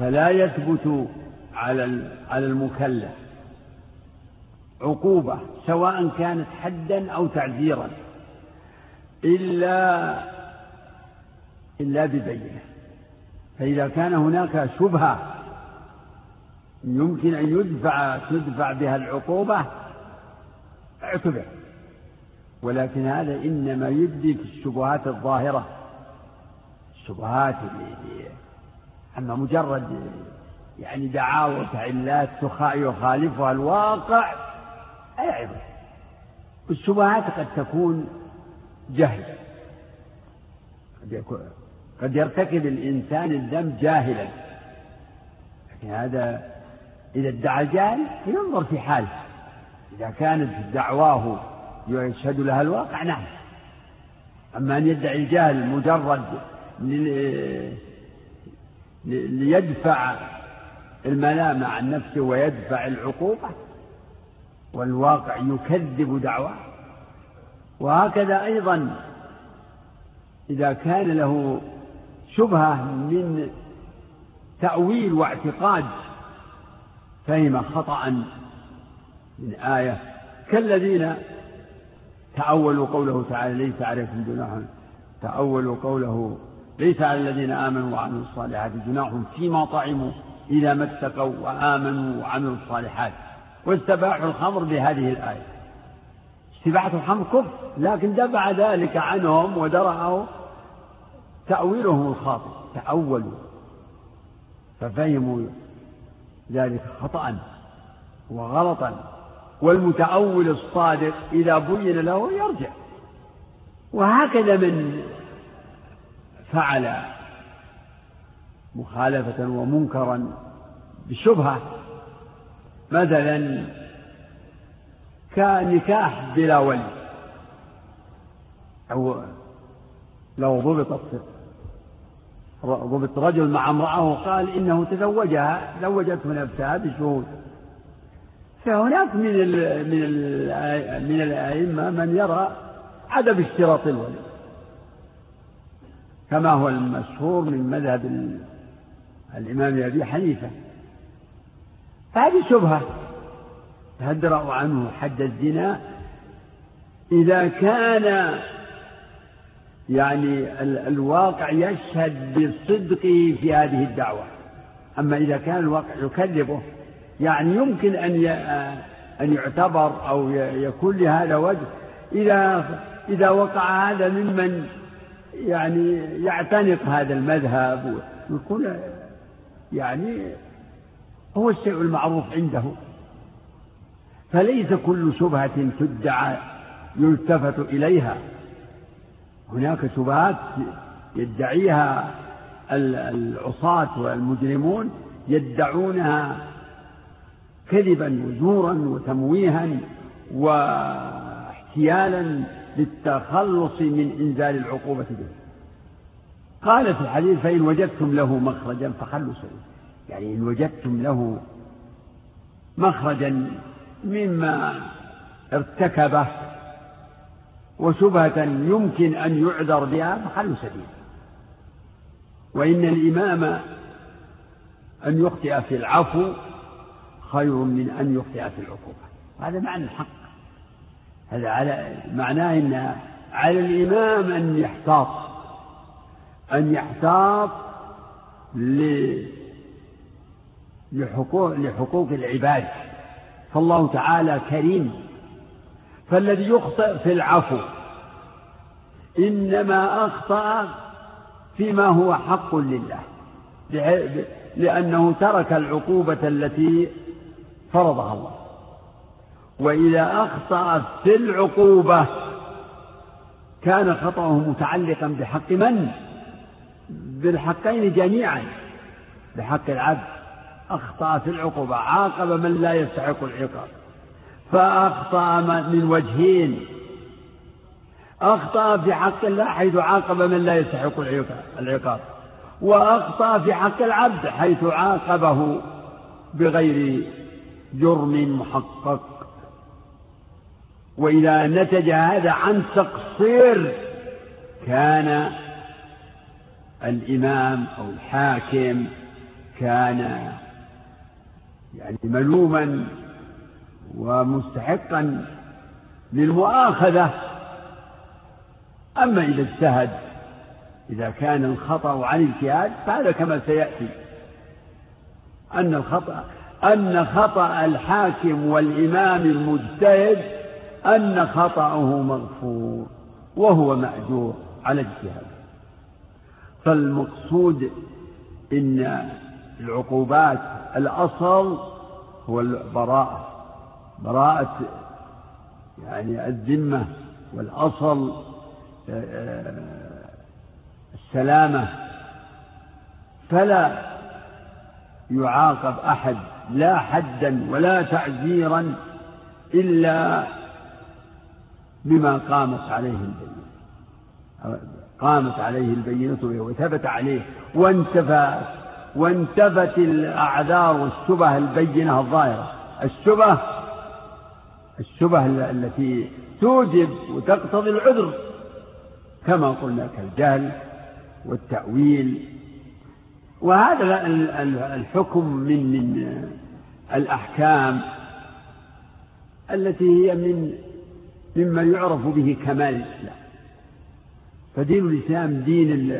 فلا يثبت على على المكلف. عقوبة سواء كانت حدا أو تعزيرا إلا إلا ببينة. فإذا كان هناك شبهة يمكن أن يدفع تدفع بها العقوبة اعتبر. ولكن هذا إنما يبدي في الشبهات الظاهرة. الشبهات اللي أما مجرد يعني دعاوى وتعلات يخالفها الواقع أي عبرة الشبهات قد تكون جهل. قد, قد يرتكب الإنسان الذنب جاهلا. لكن هذا إذا ادعى الجهل ينظر في حاله. إذا كانت دعواه يشهد لها الواقع نعم. أما أن يدعي الجهل مجرد ليدفع الملامة عن نفسه ويدفع العقوبة. والواقع يكذب دعواه. وهكذا أيضا إذا كان له شبهة من تأويل واعتقاد فهم خطأ من آية. كالذين تأولوا قوله تعالى ليس عليكم جناح تأولوا قوله ليس على الذين آمنوا وعملوا الصالحات جناح فيما طعموا إذا ما اتقوا وآمنوا وعملوا الصالحات. واستباحوا الخمر بهذه الآية. استباحة الخمر كفر لكن دفع ذلك عنهم ودرعوا تأويلهم الخاطئ تأولوا. ففهموا ذلك خطأ وغلطا والمتأول الصادق إذا بين له يرجع. وهكذا من فعل مخالفة ومنكرا بشبهة مثلا كنكاح بلا ولي أو لو ضبطت ضبط رجل مع امرأة وقال إنه تزوجها زوجته نفسها بشهود. فهناك من ال من ال من الأئمة من يرى عدم اشتراط الولي. كما هو المشهور من مذهب الإمام أبي حنيفة. فهذه شبهة تدرأ عنه حد الزنا إذا كان يعني الواقع يشهد بصدقه في هذه الدعوة. أما إذا كان الواقع يكذبه يعني يمكن أن أن يعتبر أو يكون لهذا وجه إذا إذا وقع هذا ممن يعني يعتنق هذا المذهب ويكون يعني هو الشيء المعروف عنده. فليس كل شبهة تدعى يلتفت إليها. هناك شبهات يدعيها العصاة والمجرمون يدعونها كذبا وزورا وتمويها واحتيالا للتخلص من إنزال العقوبة به. قال في الحديث فإن وجدتم له مخرجا فخلوا سبيله يعني إن وجدتم له مخرجا مما ارتكبه وشبهة يمكن أن يعذر بها فخلوا سبيله وإن الإمام أن يخطئ في العفو خير من أن يخطئ في العقوبة. هذا معنى الحق. هذا على معناه أن على الإمام أن يحتاط أن يحتاط لحقوق, لحقوق العباد. فالله تعالى كريم. فالذي يخطئ في العفو إنما أخطأ فيما هو حق لله. لأنه ترك العقوبة التي فرضها الله. وإذا أخطأ في العقوبة كان خطأه متعلقا بحق من؟ بالحقين جميعا. بحق العبد. أخطأ في العقوبة. عاقب من لا يستحق العقاب. فأخطأ من وجهين. أخطأ في حق الله حيث عاقب من لا يستحق العقاب. وأخطأ في حق العبد حيث عاقبه بغير جرم محقق. وإذا نتج هذا عن تقصير كان الإمام أو الحاكم كان يعني ملوما ومستحقا للمؤاخذة. أما إذا اجتهد إذا كان الخطأ عن اجتهاد فهذا كما سيأتي. أن الخطأ أن خطأ الحاكم والإمام المجتهد أن خطأه مغفور وهو مأجور على اجتهاد. فالمقصود إن العقوبات الأصل هو البراءة. براءة يعني الذمة والأصل آه، آه، السلامة. فلا يعاقب أحد لا حدا ولا تعزيرا إلا بما قامت عليه البينة. قامت عليه البينة وثبت عليه. وانتفى وانتفت الأعذار والشبه البينة الظاهرة. الشبه الشبه التي توجب وتقتضي العذر. كما قلنا كالجهل والتأويل. وهذا الحكم من من الأحكام التي هي من مما يعرف به كمال الإسلام. فدين الإسلام دين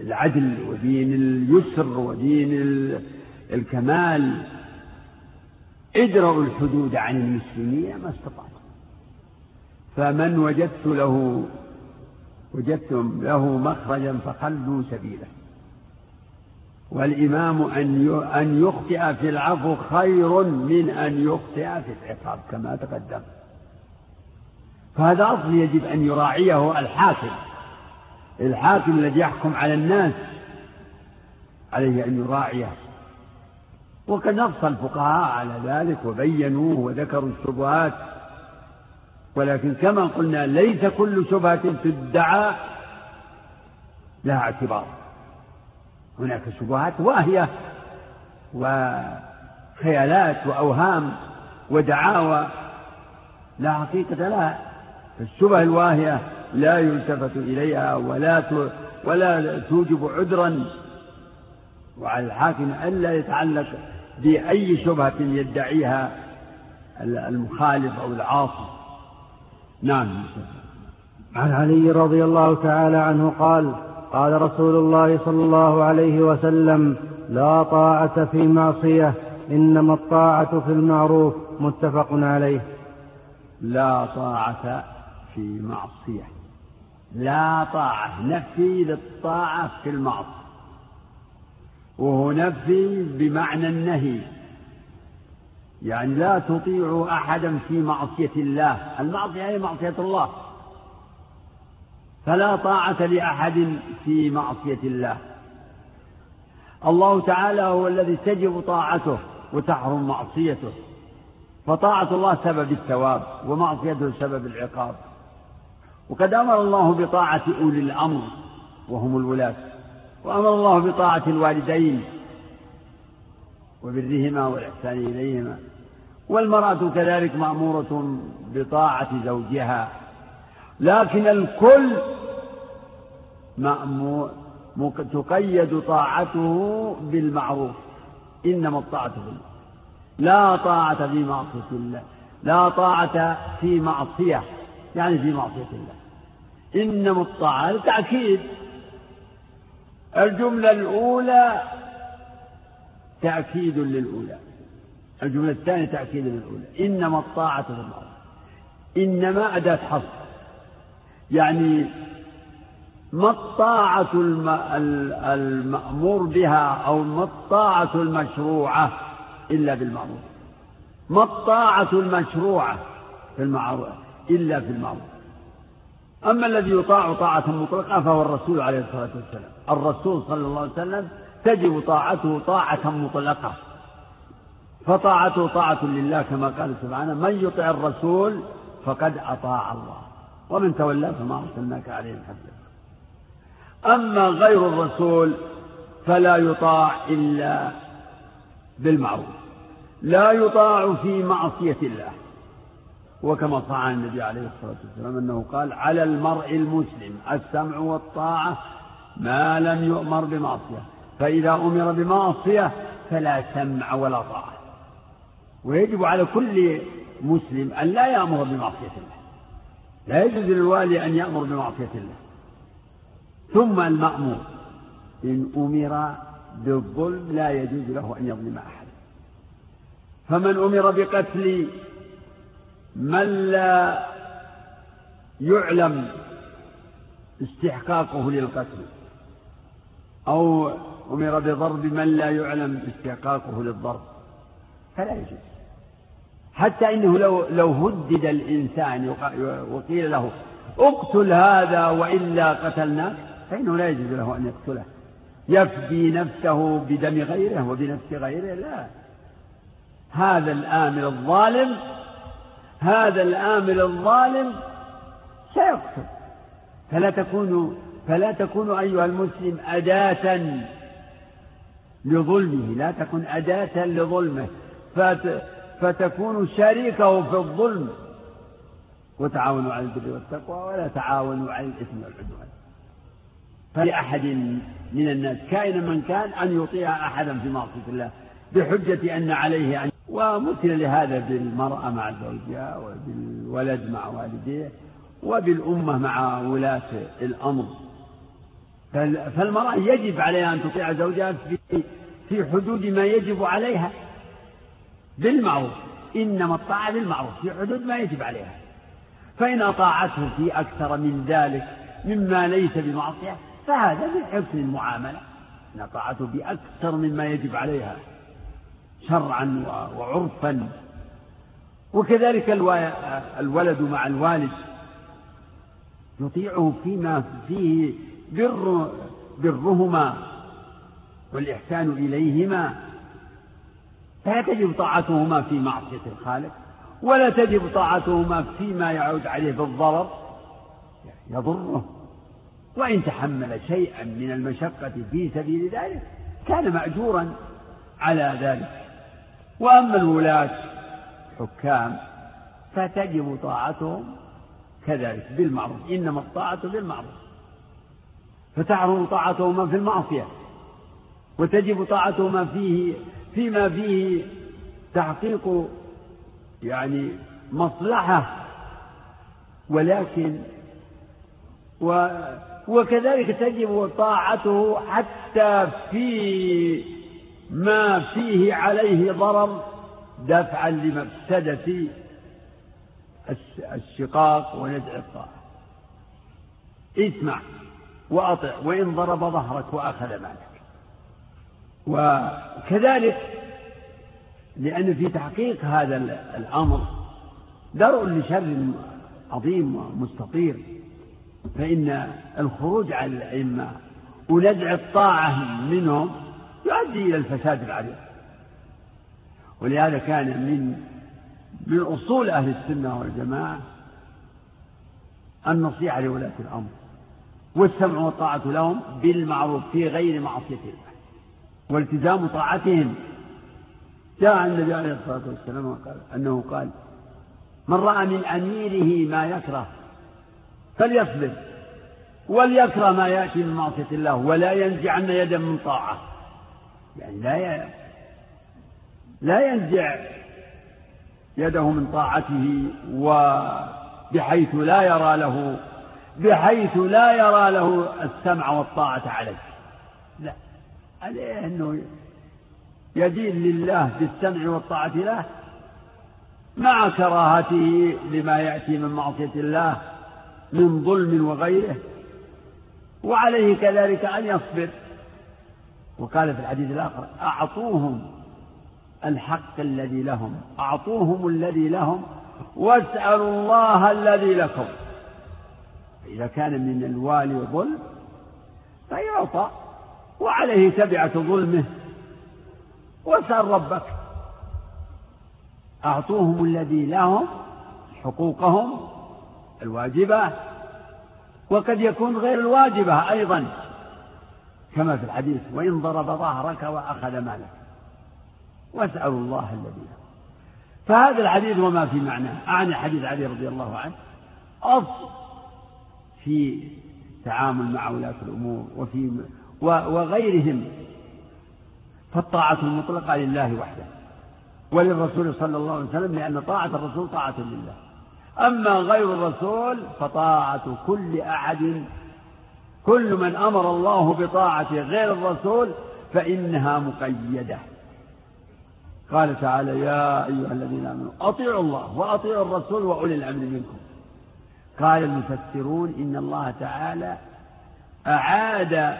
العدل ودين اليسر ودين الكمال. ادرأوا الحدود عن المسلمين ما استطعتم فمن وجدت له وجدتم له مخرجا فخلوا سبيله. والإمام أن أن يخطئ في العفو خير من أن يخطئ في العقاب كما تقدم. فهذا أصل يجب أن يراعيه الحاكم الحاكم الذي يحكم على الناس عليه أن يراعيه. وقد نص الفقهاء على ذلك وبينوه وذكروا الشبهات. ولكن كما قلنا ليس كل شبهة تدعى لها اعتبار. هناك شبهات واهية وخيالات وأوهام ودعاوى لا حقيقة لها. الشبه الواهية لا يلتفت إليها ولا ولا توجب عذرا. وعلى الحاكم ألا يتعلق بأي شبهة يدعيها المخالف أو العاصي. نعم. عن علي رضي الله تعالى عنه قال قال رسول الله صلى الله عليه وسلم لا طاعة في معصية إنما الطاعة في المعروف متفق عليه. لا طاعة في معصية. لا طاعة نفي للطاعة في المعصية. وهو نفي بمعنى النهي. يعني لا تطيعوا أحدا في معصية الله. المعصية هي معصية الله. فلا طاعة لأحد في معصية الله. الله تعالى هو الذي تجب طاعته وتحرم معصيته. فطاعة الله سبب الثواب ومعصيته سبب العقاب. وقد أمر الله بطاعة أولي الأمر وهم الولاة وأمر الله بطاعة الوالدين وبرهما والإحسان إليهما. والمرأة كذلك مأمورة بطاعة زوجها لكن الكل مأمور تقيد طاعته بالمعروف إنما الطاعة بالله لا طاعة في معصية الله لا طاعة في معصية يعني في معصية الله. إنما الطاعة تأكيد. الجملة الأولى تأكيد للأولى. الجملة الثانية تأكيد للأولى. إنما الطاعة في المعروف إنما أداة حصر. يعني ما الطاعة المأمور بها أو ما الطاعة المشروعة إلا بالمعروف. ما الطاعة المشروعة في المعروف إلا في المعروف. أما الذي يطاع طاعة مطلقة فهو الرسول عليه الصلاة والسلام. الرسول صلى الله عليه وسلم تجب طاعته طاعة مطلقة. فطاعته طاعة لله كما قال سبحانه من يطع الرسول فقد أطاع الله. ومن تولى فما أرسلناك عليهم حفظا أما غير الرسول فلا يطاع إلا بالمعروف. لا يطاع في معصية الله. وكما صح عن النبي عليه الصلاة والسلام أنه قال على المرء المسلم السمع والطاعة ما لم يؤمر بمعصية فإذا أمر بمعصية فلا سمع ولا طاعة. ويجب على كل مسلم أن لا يأمر بمعصية الله. لا يجوز للوالي أن يأمر بمعصية الله. ثم المأمور إن أمر بالظلم لا يجوز له أن يظلم أحد. فمن أمر بقتل من لا يعلم استحقاقه للقتل أو أمر بضرب من لا يعلم استحقاقه للضرب فلا يجوز. حتى إنه لو لو هدد الإنسان وقيل له اقتل هذا وإلا قتلناك فإنه لا يجوز له أن يقتله. يفدي نفسه بدم غيره وبنفس غيره لا. هذا الآمر الظالم هذا الآمر الظالم سيقتل. فلا تكونوا فلا تكونوا أيها المسلم أداة لظلمه لا تكن أداة لظلمه. فت فتكون شريكه في الظلم. وتعاونوا على البر والتقوى ولا تعاونوا على الإثم والعدوان. فلأحد من الناس كائنا من كان أن يطيع أحدا في معصية الله بحجة أن عليه أن ومثل لهذا بالمرأة مع زوجها وبالولد مع والديه وبالأمة مع ولاة الأمر. فالمرأة يجب عليها أن تطيع زوجها في في حدود ما يجب عليها بالمعروف إنما الطاعة بالمعروف في حدود ما يجب عليها. فإن أطاعته في أكثر من ذلك مما ليس بمعصية فهذا من حسن المعاملة. إن أطاعته بأكثر مما يجب عليها. شرعا وعرفا. وكذلك الولد مع الوالد يطيعه فيما فيه بر برهما والإحسان إليهما. فلا تجب طاعتهما في معصية الخالق ولا تجب طاعتهما فيما يعود عليه بالضرر. يضره. وإن تحمل شيئا من المشقة في سبيل ذلك كان مأجورا على ذلك. وأما الولاة حكام فتجب طاعتهم كذلك بالمعروف إنما الطاعة بالمعروف. فتحرم طاعتهما في المعصية وتجب طاعتهما فيه فيما فيه تحقيق يعني مصلحة. ولكن و وكذلك تجب طاعته حتى في ما فيه عليه ضرر دفعا لمفسدة الشقاق ونزع الطاعة. اسمع وأطع وإن ضرب ظهرك وأخذ مالك. وكذلك لأن في تحقيق هذا الأمر درء لشر عظيم مستطير فإن الخروج على الأئمة ونزع الطاعة منهم يؤدي إلى الفساد العريض ولهذا كان من من أصول أهل السنة والجماعة النصيحة لولاة الأمر والسمع والطاعة لهم بالمعروف في غير معصية الله والتزام طاعتهم. جاء النبي عليه الصلاة والسلام قال أنه قال من رأى من أميره ما يكره فليصبر وليكره ما يأتي من معصية الله ولا ينزعن يدا من طاعة. يعني لا. لا ينزع يده من طاعته وبحيث لا يرى له بحيث لا يرى له السمع والطاعة عليه لا عليه أنه يدين لله بالسمع والطاعة له مع كراهته لما يأتي من معصية الله من ظلم وغيره وعليه كذلك أن يصبر وقال في الحديث الآخر أعطوهم الحق الذي لهم أعطوهم الذي لهم واسألوا الله الذي لكم. إذا كان من الوالي ظلم فيعطى وعليه تبعة ظلمه واسأل ربك. أعطوهم الذي لهم حقوقهم الواجبة وقد يكون غير الواجبة أيضا. كما في الحديث وإن ضرب ظهرك وأخذ مالك. واسألوا الله الذي فهذا الحديث وما في معناه أعني حديث علي رضي الله عنه. أصل في التعامل مع ولاة الأمور وفي وغيرهم. فالطاعة المطلقة لله وحده وللرسول صلى الله عليه وسلم لأن طاعة الرسول طاعة لله. أما غير الرسول فطاعة كل أحد كل من أمر الله بطاعته غير الرسول فإنها مقيدة. قال تعالى يا أيها الذين آمنوا أطيعوا الله وأطيعوا الرسول وأولي الأمر منكم. قال المفسرون إن الله تعالى أعاد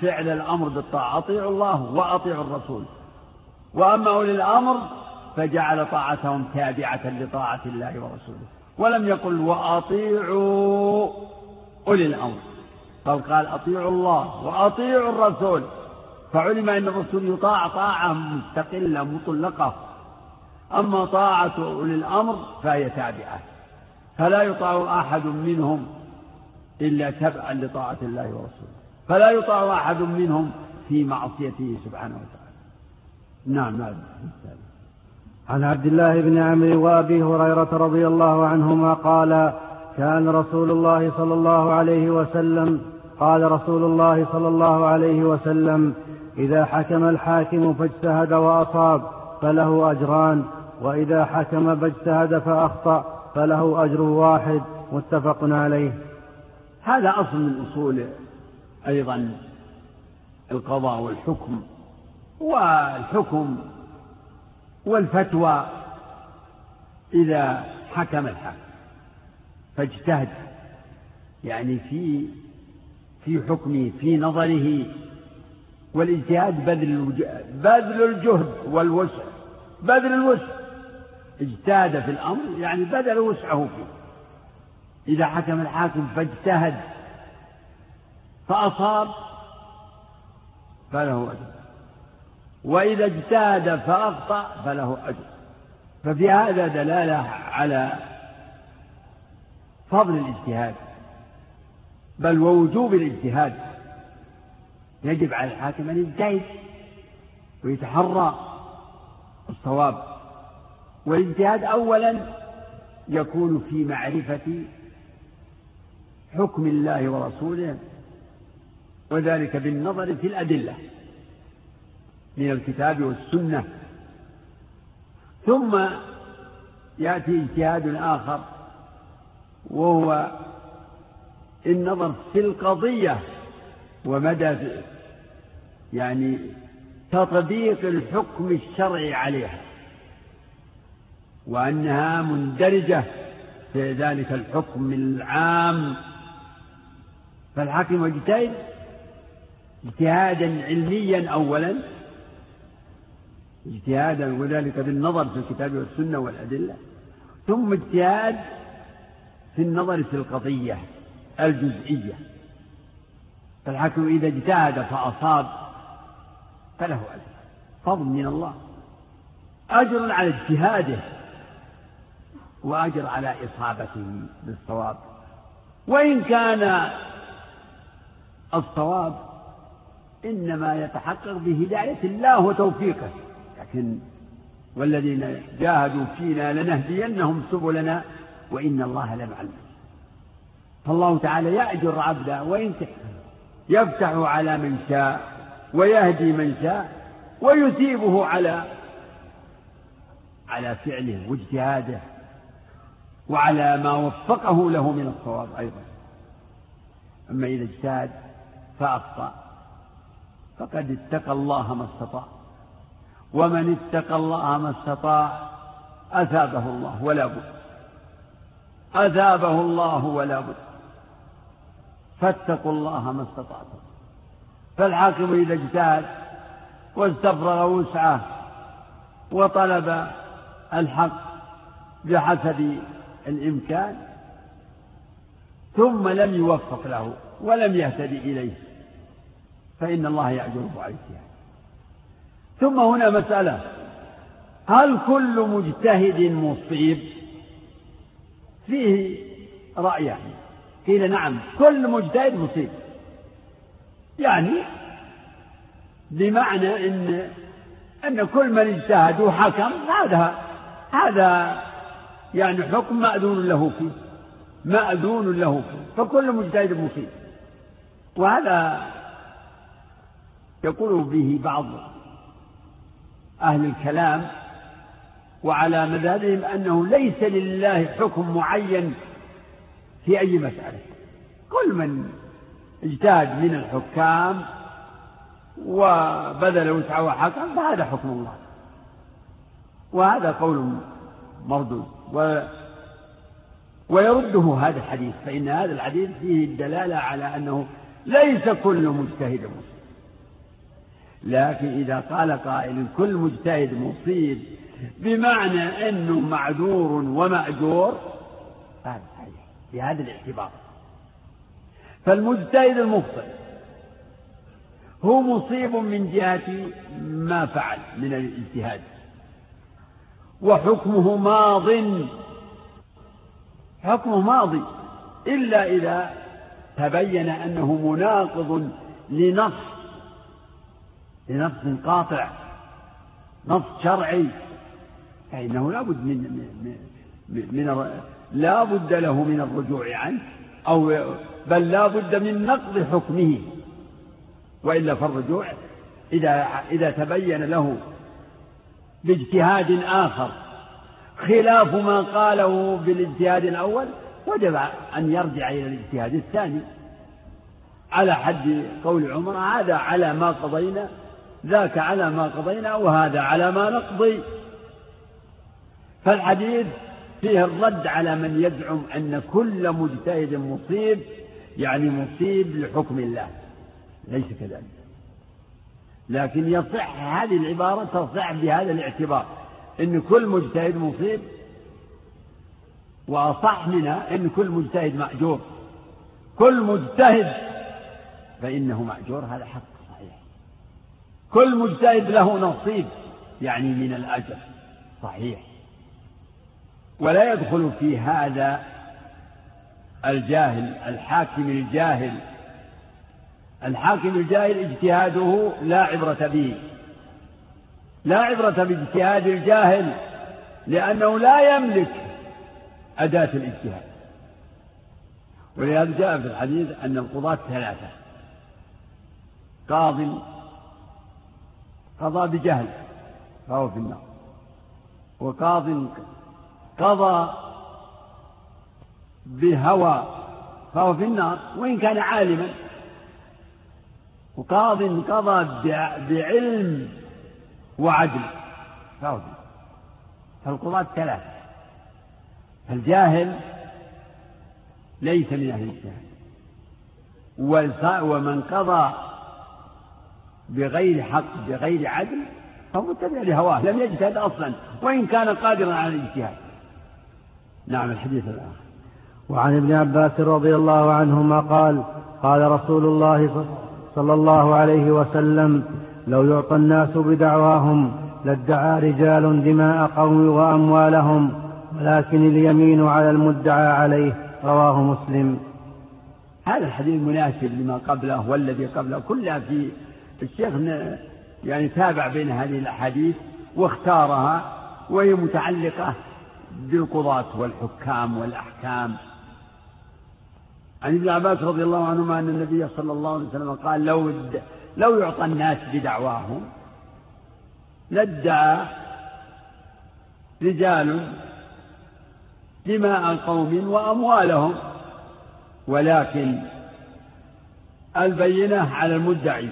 فعل الأمر بالطاعة أطيعوا الله وأطيعوا الرسول. وأما أولي الأمر فجعل طاعتهم تابعة لطاعة الله ورسوله ولم يقل وأطيعوا أولي الأمر. بل قال أطيعوا الله وأطيعوا الرسول. فعلم أن الرسول يطاع طاعة مستقلة مطلقة. أما طاعة أولي الأمر فهي تابعة. فلا يطاع أحد منهم إلا تبعا لطاعة الله ورسوله. فلا يطاع أحد منهم في معصيته سبحانه وتعالى. نعم نعم. عن عبد الله بن عمرو وأبي هريرة رضي الله عنهما قال كان رسول الله صلى الله عليه وسلم قال رسول الله صلى الله عليه وسلم إذا حكم الحاكم فاجتهد وأصاب فله أجران وإذا حكم فاجتهد فأخطأ فله أجر واحد. متفق عليه. هذا أصل من أصول أيضا القضاء والحكم والحكم والفتوى إذا حكم الحاكم فاجتهد يعني في في حكمه في نظره والاجتهاد بذل بذل الجهد والوسع بذل الوسع. اجتهد في الأمر يعني بذل وسعه فيه. إذا حكم الحاكم فاجتهد فأصاب فله أجر. وإذا اجتهد فأخطأ فله أجر. ففي هذا دلالة على فضل الاجتهاد. بل ووجوب الاجتهاد. يجب على الحاكم أن يجتهد ويتحرى الصواب. والاجتهاد أولا يكون في معرفة حكم الله ورسوله وذلك بالنظر في الأدلة من الكتاب والسنة. ثم يأتي اجتهاد آخر وهو النظر في القضية ومدى يعني تطبيق الحكم الشرعي عليها وأنها مندرجة في ذلك الحكم العام. فالحاكم يجتهد اجتهادا علميا أولا اجتهادا وذلك بالنظر في الكتاب والسنة والأدلة ثم اجتهاد في النظر في القضية. الجزئية. فالحاكم إذا اجتهد فأصاب فله أجر فضل من الله. أجر على اجتهاده وأجر على إصابته بالصواب. وإن كان الصواب إنما يتحقق بهداية الله وتوفيقه. لكن والذين جاهدوا فينا لنهدينهم سبلنا وإن الله لمع فالله تعالى يأجر عبده وإن يفتح على من شاء ويهدي من شاء ويثيبه على على فعله واجتهاده وعلى ما وفقه له من الصواب أيضا. أما إذا اجتهد فأخطأ فقد اتقى الله ما استطاع ومن اتقى الله ما استطاع أثابه الله ولا بد أثابه الله ولا بد. فاتقوا الله ما استطعتم. فالحاكم إذا اجتهد واستفرغ وسعة وطلب الحق بحسب الإمكان ثم لم يوفق له ولم يهتدي إليه. فإن الله يأجره على الاجتهاد ثم هنا مسألة. هل كل مجتهد مصيب؟ فيه رأيان قيل نعم كل مجتهد مصيب. يعني بمعنى ان إن كل من اجتهد وحكم هذا هذا يعني حكم مأذون له فيه مأذون له فيه فكل مجتهد مصيب. وهذا يقول به بعض أهل الكلام وعلى مذهبهم أنه ليس لله حكم معين في أي مسألة. كل من اجتهد من الحكام وبذل وسعه وحكم فهذا حكم الله. وهذا قول مردود و ويرده هذا الحديث فإن هذا الحديث فيه الدلالة على أنه ليس كل مجتهد مصيب لكن إذا قال قائل كل مجتهد مصيب بمعنى أنه معذور ومأجور هذا بهذا الاعتبار. فالمجتهد المخطئ هو مصيب من جهة ما فعل من الاجتهاد وحكمه ماض. حكمه ماضي إلا إذا تبين أنه مناقض لنص لنص قاطع نص شرعي. فإنه لا بد من من, من لا بد له من الرجوع عنه أو بل لا بد من نقض حكمه. وإلا فالرجوع إذا إذا تبين له باجتهاد آخر خلاف ما قاله بالاجتهاد الأول وجب أن يرجع إلى الاجتهاد الثاني. على حد قول عمر هذا على ما قضينا ذاك على ما قضينا وهذا على ما نقضي. فالحديث فيه الرد على من يزعم أن كل مجتهد مصيب يعني مصيب لحكم الله. ليس كذلك. لكن يصح هذه العبارة تصح بهذا الاعتبار. أن كل مجتهد مصيب وأصح منها أن كل مجتهد مأجور. كل مجتهد فإنه مأجور هذا حق صحيح. كل مجتهد له نصيب يعني من الأجر. صحيح. ولا يدخل في هذا الجاهل الحاكم الجاهل. الحاكم الجاهل اجتهاده لا عبرة به. لا عبرة باجتهاد الجاهل لأنه لا يملك أداة الاجتهاد. ولهذا جاء في الحديث أن القضاة ثلاثة. قاض قضى بجهل فهو في النار. وقاض قضى بهوى فهو في النار وإن كان عالما وقاض قضى بعلم وعدل. فهو فالقضاة ثلاثة. الجاهل ليس من أهل الجهل. ومن قضى بغير حق بغير عدل فهو متبع لهواه لم يجتهد أصلا وإن كان قادرا على الاجتهاد. نعم الحديث الآخر وعن ابن عباس رضي الله عنهما قال قال رسول الله صلى الله عليه وسلم لو يعطى الناس بدعواهم لادعى رجال دماء قوم وأموالهم ولكن اليمين على المدعى عليه رواه مسلم. هذا الحديث مناسب لما قبله والذي قبله. كلها في الشيخ يعني تابع بين هذه الأحاديث واختارها وهي متعلقة بالقضاة والحكام والأحكام. عن ابن عباس رضي الله عنهما أن النبي صلى الله عليه وسلم قال لو لو يعطى الناس بدعواهم لادعى رجال دماء قوم وأموالهم. ولكن البينة على المدعي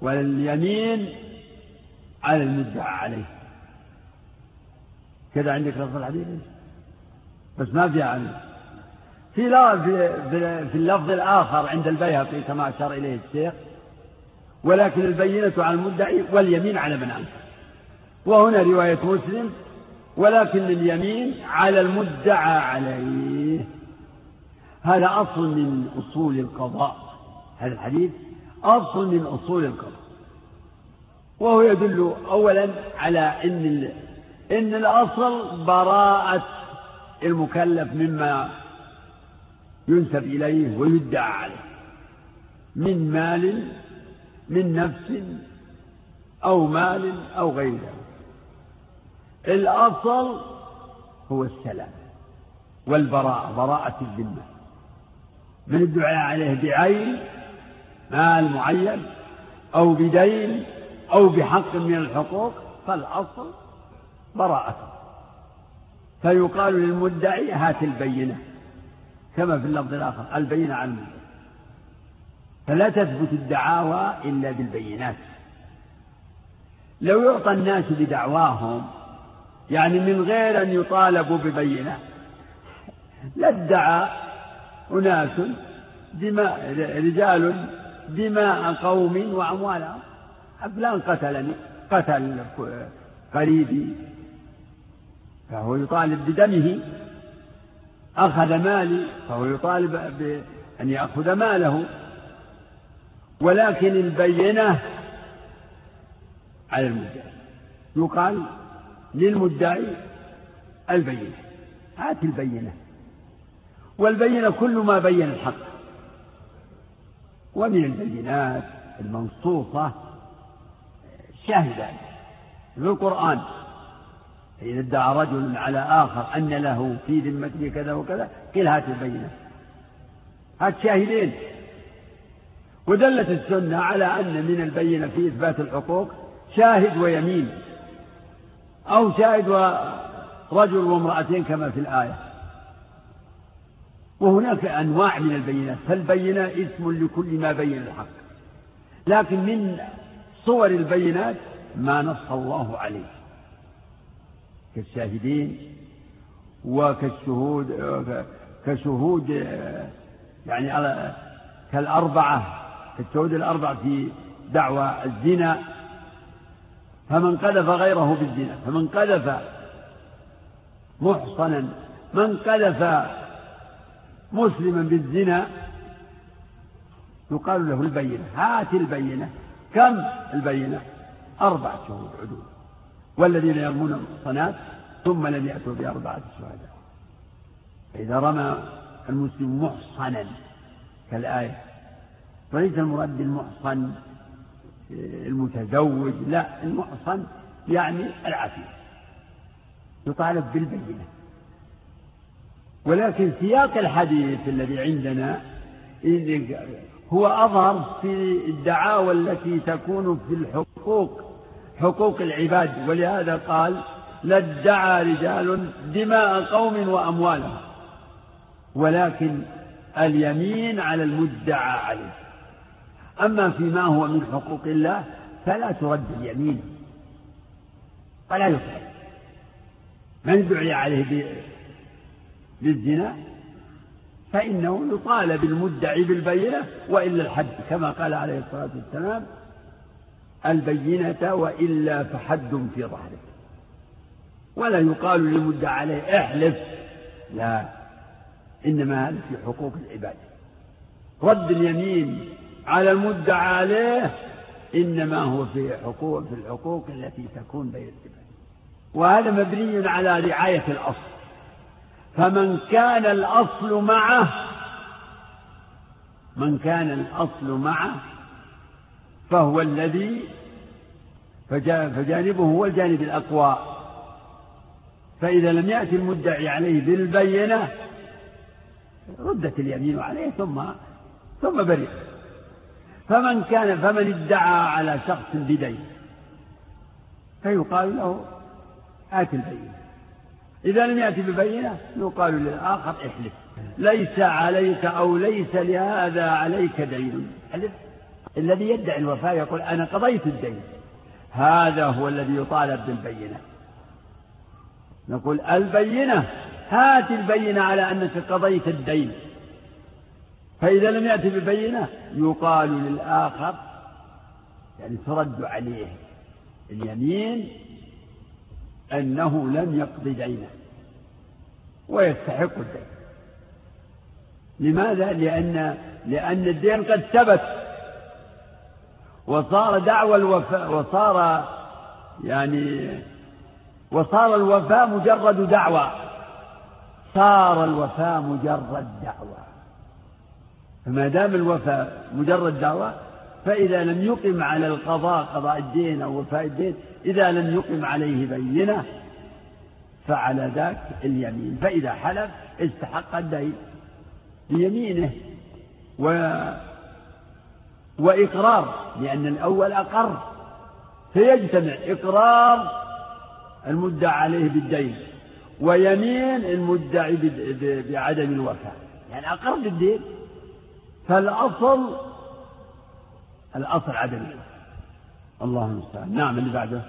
واليمين على المدعى عليه. كذا عندك لفظ الحديث؟ بس ما في عنه في في اللفظ الآخر عند البيهقي كما أشار إليه الشيخ ولكن البينة على المدعي واليمين على من أنكر وهنا رواية مسلم ولكن اليمين على المدعى عليه. هذا أصل من أصول القضاء هذا الحديث أصل من أصول القضاء. وهو يدل أولا على أن إن الأصل براءة المكلف مما ينسب إليه ويدعى عليه. من مال من نفس أو مال أو غير ذلك. الأصل هو السلام والبراءة براءة الذمة. من الدعاء عليه بعين مال معين أو بدين أو بحق من الحقوق فالأصل براءته فيقال للمدعي هات البينة كما في اللفظ الآخر البينة على المدعي. فلا تثبت الدعاوى إلا بالبينات. لو يعطى الناس بدعواهم يعني من غير أن يطالبوا ببينة لادعى أناس دماء رجال دماء قوم وأموالهم. فلان قتلني قتل قريبي. فهو يطالب بدمه أخذ مالي فهو يطالب بأن يأخذ ماله. ولكن البينة على المدعي. يقال للمدعي البينة. هات البينة. والبينة كل ما بين الحق. ومن البينات المنصوصة شاهدان. في القرآن. إذا ادعى رجل على آخر أن له في ذمته كذا وكذا قيل هات البينة. هات شاهدين. ودلت السنة على أن من البينة في إثبات الحقوق شاهد ويمين أو شاهد ورجل وامرأتين كما في الآية. وهناك أنواع من البينات فالبينة اسم لكل ما بين الحق. لكن من صور البينات ما نص الله عليه. كالشاهدين وكالشهود كشهود يعني كالأربعة كالشهود الأربعة في دعوى الزنا. فمن قذف غيره بالزنا فمن قذف محصنا من قذف مسلما بالزنا يقال له البينة. هات البينة. كم البينة؟ أربعة شهود عدول. والذين يرمون المحصنات ثم لم يأتوا بأربعة شهداء. فإذا رمى المسلم محصنا كالآية وليس المراد بالمحصن المتزوج لا المحصن يعني العفيف يطالب بالبينة. ولكن سياق الحديث الذي عندنا هو أظهر في الدعاوى التي تكون في الحقوق حقوق العباد. ولهذا قال لادعى رجال دماء قوم وأموالهم ولكن اليمين على المدعى عليه. أما فيما هو من حقوق الله فلا ترد اليمين ولا يفعل من دعي عليه بالزنا فإنه يطالب المدعي بالبينة وإلا الحد كما قال عليه الصلاة والسلام البينة وإلا فحد في ظهرك ولا يقال للمدعى عليه احلف لا إنما هذا في حقوق العباد. رد اليمين على المدعى عليه إنما هو في حقوق في الحقوق التي تكون بين العباد. وهذا مبني على رعاية الأصل. فمن كان الأصل معه من كان الأصل معه فهو الذي فجانبه هو الجانب الأقوى. فإذا لم يأتي المدعي عليه بالبينة ردت اليمين عليه ثم ثم برئ. فمن كان فمن ادعى على شخص بدين فيقال له آت البينة. إذا لم يأتي ببينة يقال للآخر احلف. ليس عليك أو ليس لهذا عليك دين. الذي يدعي الوفاء يقول أنا قضيت الدين. هذا هو الذي يطالب بالبينة. نقول البينة هات البينة على أنك قضيت الدين. فإذا لم يأتي ببينة يقال للآخر يعني ترد عليه اليمين أنه لم يقضي دينه ويستحق الدين. لماذا؟ لأن لأن الدين قد ثبت. وصار دعوى الوفاء وصار يعني وصار الوفاء مجرد دعوى. صار الوفاء مجرد دعوى. فما دام الوفاء مجرد دعوى فإذا لم يقم على القضاء قضاء الدين أو وفاء الدين إذا لم يقم عليه بينة فعلى ذاك اليمين. فإذا حلف استحق الدين بيمينه. و وإقرار لأن الأول أقر فيجتمع إقرار المدعى عليه بالدين ويمين المدعي بعدم الوفاء. يعني أقر بالدين. فالأصل الأصل عدم الله المستعان. نعم اللي بعده.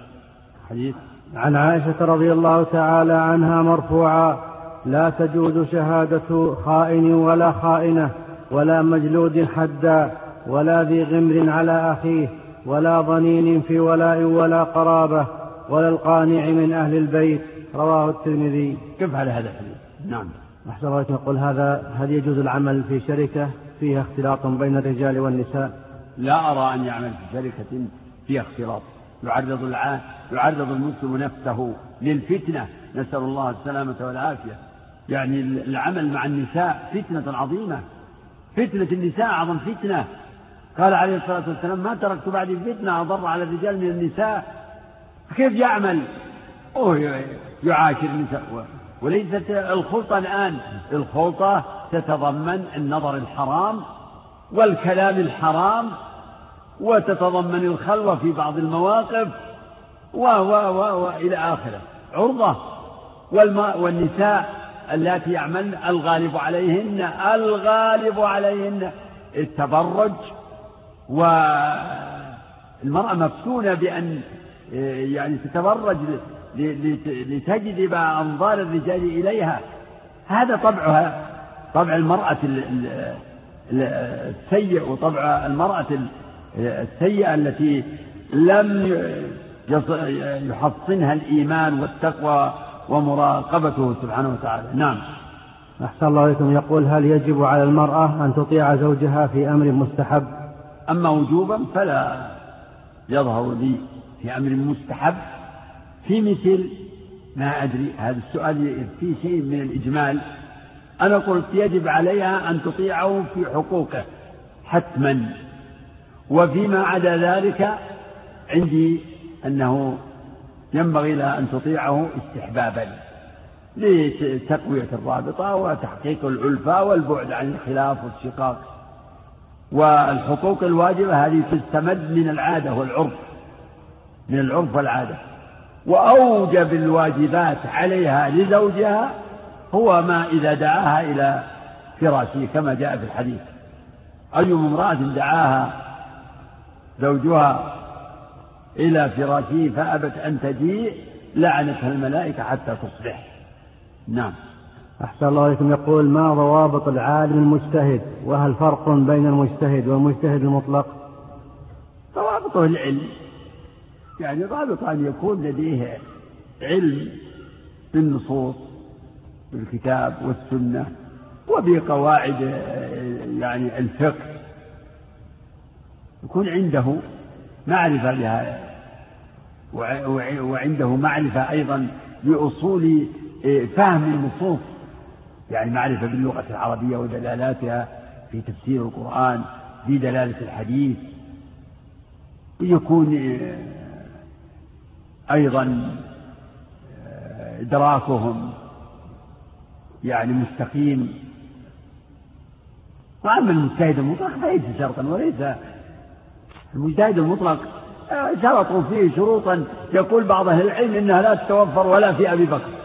حديث. عن عائشة رضي الله تعالى عنها مرفوعا لا تجوز شهادة خائن ولا خائنة ولا مجلود حدا. ولا ذي غمر على أخيه ولا ضنين في ولاء ولا قرابة ولا القانع من أهل البيت. رواه الترمذي. كيف على هذا الحديث؟ نعم. أحسن الله يقول هذا هل يجوز العمل في شركة فيها اختلاط بين الرجال والنساء؟ لا أرى أن يعمل في شركة فيها اختلاط. يعرض الع... يعرض المسلم نفسه للفتنة. نسأل الله السلامة والعافية. يعني العمل مع النساء فتنة عظيمة. فتنة النساء أعظم فتنة. قال عليه الصلاة والسلام ما تركت بعد فتنة أضر على الرجال من النساء. كيف يعمل؟ أوه يعاشر النساء. وليست الخلطة الآن. الخلطة تتضمن النظر الحرام والكلام الحرام وتتضمن الخلوة في بعض المواقف و و و وإلى آخره. عرضة. والماء والنساء اللاتي يعملن الغالب عليهن الغالب عليهن التبرج والمرأة مفتونة بأن يعني تتبرج لتجذب أنظار الرجال إليها. هذا طبعها طبع المرأة السيء وطبع المرأة السيئة التي لم يحصنها الإيمان والتقوى ومراقبته سبحانه وتعالى. نعم. أحسن الله عليكم يقول هل يجب على المرأة أن تطيع زوجها في أمر مستحب؟ أما وجوبا فلا يظهر لي في أمر مستحب. في مثل ما أدري هذا السؤال فيه شيء من الإجمال. أنا قلت يجب عليها أن تطيعه في حقوقه حتما وفيما عدا ذلك عندي أنه ينبغي لها أن تطيعه استحبابا لتقوية الرابطة وتحقيق الألفة والبعد عن الخلاف والشقاق. والحقوق الواجبة هذه تستمد من العادة والعرف من العرف والعادة. وأوجب الواجبات عليها لزوجها هو ما إذا دعاها إلى فراشه كما جاء في الحديث. أي امرأة دعاها زوجها إلى فراشه فأبت أن تجيء لعنتها الملائكة حتى تصبح. نعم. أحسن الله عليكم يقول ما ضوابط العالم المجتهد؟ وهل فرق بين المجتهد والمجتهد المطلق؟ ضوابطه العلم. يعني ضابط أن يكون لديه علم بالنصوص بالكتاب والسنة وبقواعد يعني الفقه. يكون عنده معرفة بها وعنده معرفة أيضا بأصول فهم النصوص. يعني معرفة باللغة العربية ودلالاتها في تفسير القرآن في دلالة الحديث. يكون أيضا إدراكهم يعني مستقيم. وأما المجتهد المطلق فليس شرطا وليس المجتهد المطلق شرطوا فيه شروطا. يقول بعض أهل العلم إنها لا تتوفر ولا في أبي بكر.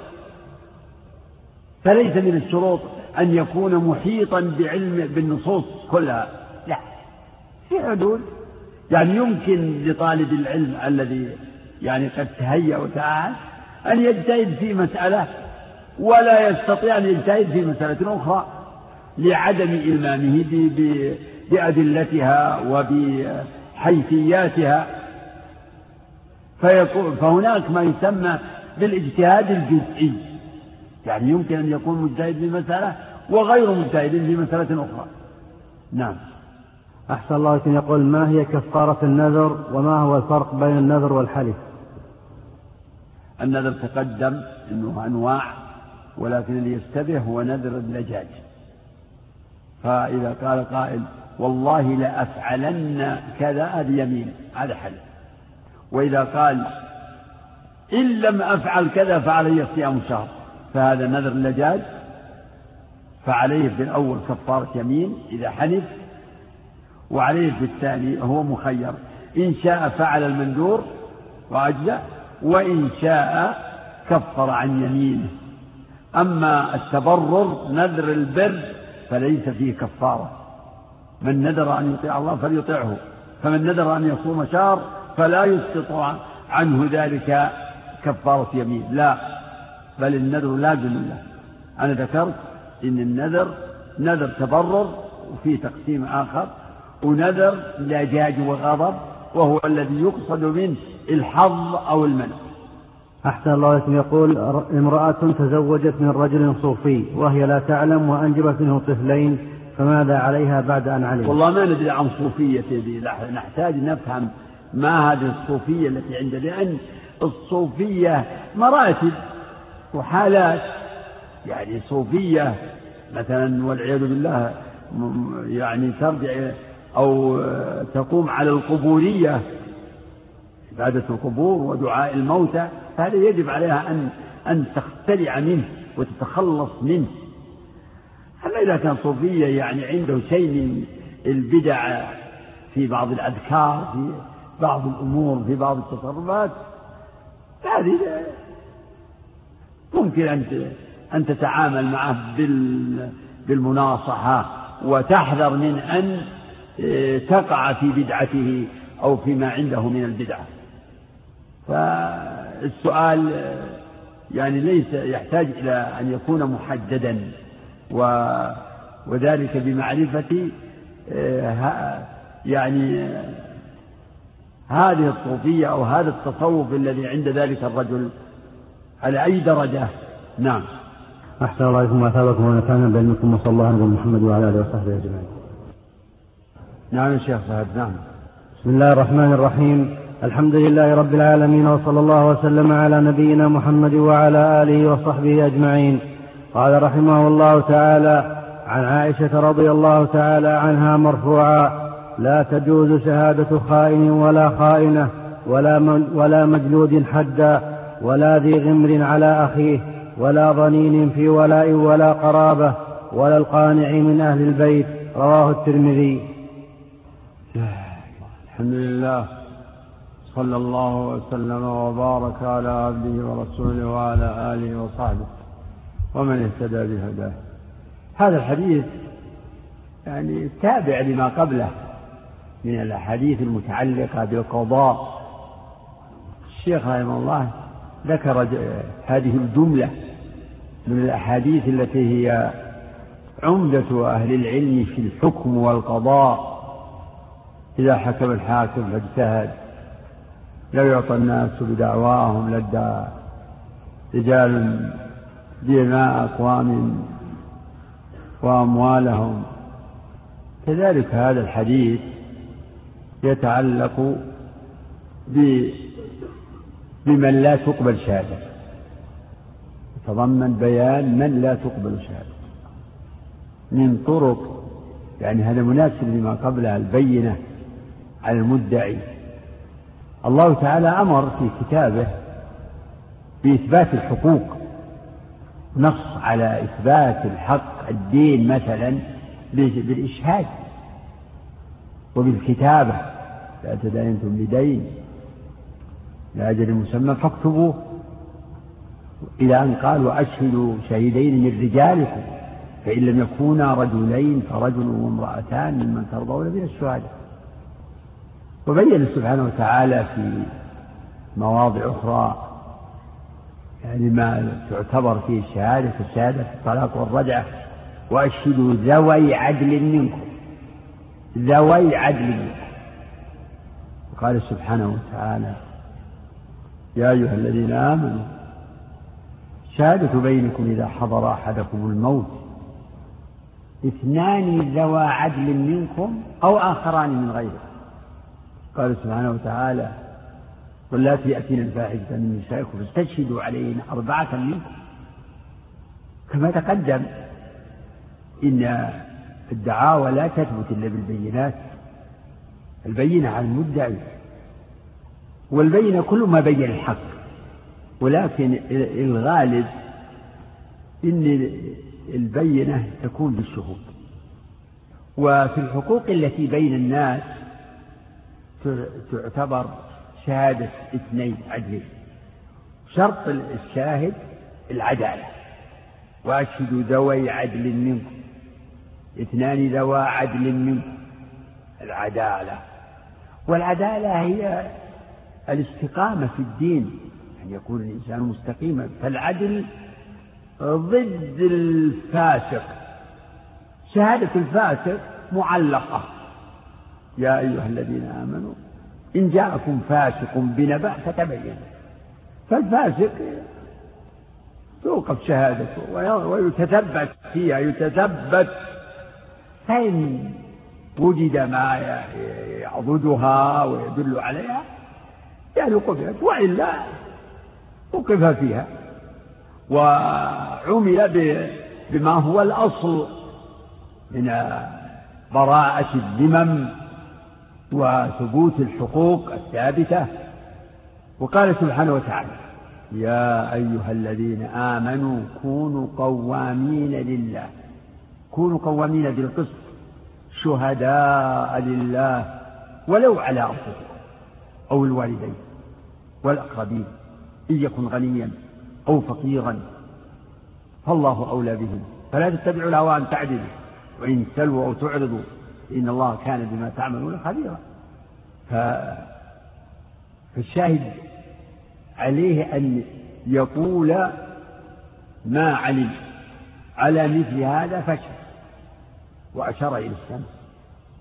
فليس من الشروط أن يكون محيطا بعلم بالنصوص كلها. لا. في حدود. يعني يمكن لطالب العلم الذي يعني قد تهيأ وتعاهد أن يجتهد في مسألة ولا يستطيع أن يجتهد في مسألة أخرى لعدم إلمامه بأدلتها وبحيثياتها. فيكون فهناك ما يسمى بالإجتهاد الجزئي. يعني يمكن أن يكون مجتهد في مسألة وغير مجتهد في مسألة أخرى. نعم. أحسن الله لكن يقول ما هي كفارة النذر وما هو الفرق بين النذر والحلف؟ النذر تقدم أنه أنواع ولكن اللي يشتبه هو نذر اللجاج فإذا قال قائل والله لأفعلن كذا هذه يمين هذا حلف. وإذا قال إن لم أفعل كذا فعلي صيام شهر فهذا نذر اللجاج فعليه في الأول كفارة يمين إذا حلف وعليه في الثاني هو مخير. إن شاء فعل المندور وأجزاء وإن شاء كفر عن يمينه. أما التبرر نذر البر فليس فيه كفارة. من نذر أن يطيع الله فليطيعه فمن نذر أن يصوم شهر فلا يسقط عنه ذلك كفارة يمين. لا. بل النذر لازم له. أنا ذكرت إن النذر نذر تبرر وفي تقسيم آخر ونذر لجاج وغضب وهو الذي يقصد منه الحظ أو المنع. أحسن الله لكم يقول امرأة تزوجت من رجل صوفي وهي لا تعلم وأنجبت منه طفلين فماذا عليها بعد أن علمت؟ والله ما ندري عن صوفية ذي. نحتاج نفهم ما هذه الصوفية التي عند لأن الصوفية مراتب وحالات يعني صوفية مثلا والعياذ بالله يعني ترجع أو تقوم على القبورية عبادة القبور ودعاء الموتى فهذا يجب عليها أن أن تختلع منه وتتخلص منه. أما إذا كان صوفية يعني عنده شيء من البدع في بعض الأذكار في بعض الأمور في بعض التصرفات هذه ممكن أن أن تتعامل معه بالمناصحة وتحذر من أن آه، تقع في بدعته أو فيما عنده من البدعة فالسؤال آه، يعني ليس يحتاج إلى أن يكون محددا و وذلك بمعرفة آه، يعني هذه الصوفية أو هذا التصوف الذي عند ذلك الرجل على أي درجة نعم أحسن الله إليكم وأثابكم ونفعنا بعلمكم وصلى الله على محمد وعلى آله وصحبه أجمعين. نعم يا شيخ فهد نعم. بسم الله الرحمن الرحيم الحمد لله رب العالمين وصلى الله وسلم على نبينا محمد وعلى آله وصحبه أجمعين. قال رحمه الله تعالى عن عائشة رضي الله تعالى عنها مرفوعا لا تجوز شهادة خائن ولا خائنة ولا ولا مجلود حدا ولا ذي غمر على أخيه ولا ضنين في ولاء ولا قرابة ولا القانع من أهل البيت. رواه الترمذي. الحمد لله. صلى الله وسلم وبارك على عبده ورسوله وعلى آله وصحبه ومن اهتدى بهداه. هذا الحديث يعني تابع لما قبله من الأحاديث المتعلقة بالقضاء. الشيخ رحمه الله ذكر هذه الجملة من الأحاديث التي هي عمدة أهل العلم في الحكم والقضاء. إذا حكم الحاكم فاجتهد. لو يعطى الناس بدعواهم لدى رجال دماء أقوام وأموالهم. كذلك هذا الحديث يتعلق بمن لا تقبل شهادته يتضمن بيان من لا تقبل شهادته من طرق يعني هذا مناسب لما قبلها البينة على المدعي. الله تعالى أمر في كتابه بإثبات الحقوق. نص على إثبات الحق الدين مثلا بالإشهاد وبالكتابة. لا تداينتم بدين. لأجل مسمى فاكتبوه إلى أن قال وأشهدوا شهيدين من رجالكم فإن لم يكونا رجلين فرجل وامرأتان ممن ترضون من الشهداء. وبين سبحانه وتعالى في مواضع أخرى يعني ما تعتبر فيه الشهادة في الشهادة في الطلاق والرجعة. وأشهدوا ذوي عدل منكم ذوي عدل منكم. قال سبحانه وتعالى يا أيها الذين آمنوا شهادة بينكم إذا حضر أحدكم الموت اثنان ذوى عدل منكم أو آخران من غيركم قال سبحانه وتعالى واللاتي يأتين الفاحشة من نسائكم فاستشهدوا عليهن أربعة منكم. كما تقدم إن الدعاوى لا تثبت إلا بالبينات البينة على المدعي. والبينة كل ما بين الحق. ولكن الغالب إن البينة تكون بالشهود وفي الحقوق التي بين الناس تعتبر شهادة اثنين عدلين شرط الشاهد العدالة. وأشهدوا ذوي عدل منكم. اثنان ذوى عدل منكم. العدالة. والعدالة هي الاستقامة في الدين أن يكون الإنسان مستقيما. فالعدل ضد الفاسق. شهادة الفاسق معلقة. يا أيها الذين آمنوا إن جاءكم فاسق بنبأ فتبين. فالفاسق توقف شهادته ويتثبت فيها يتثبت. فإن وجد ما يعضدها ويدل عليها يعني قبلت وإلا وقف فيها. وعمل بما هو الأصل من براءة الذمم وثبوت الحقوق الثابتة. وقال سبحانه وتعالى يا أيها الذين آمنوا كونوا قوامين لله. كونوا قوامين بالقسط شهداء لله ولو على أنفسكم. أو الوالدين والأقربين إن يكن غنيا أو فقيرا. فالله أولى بهم. فلا تتبعوا الهوى أن تعدلوا. وإن تلووا أو تعرضوا إن الله كان بما تعملون خبيرا. فالشاهد عليه أن يقول ما علم على مثل هذا فشل وأشار إلى السماء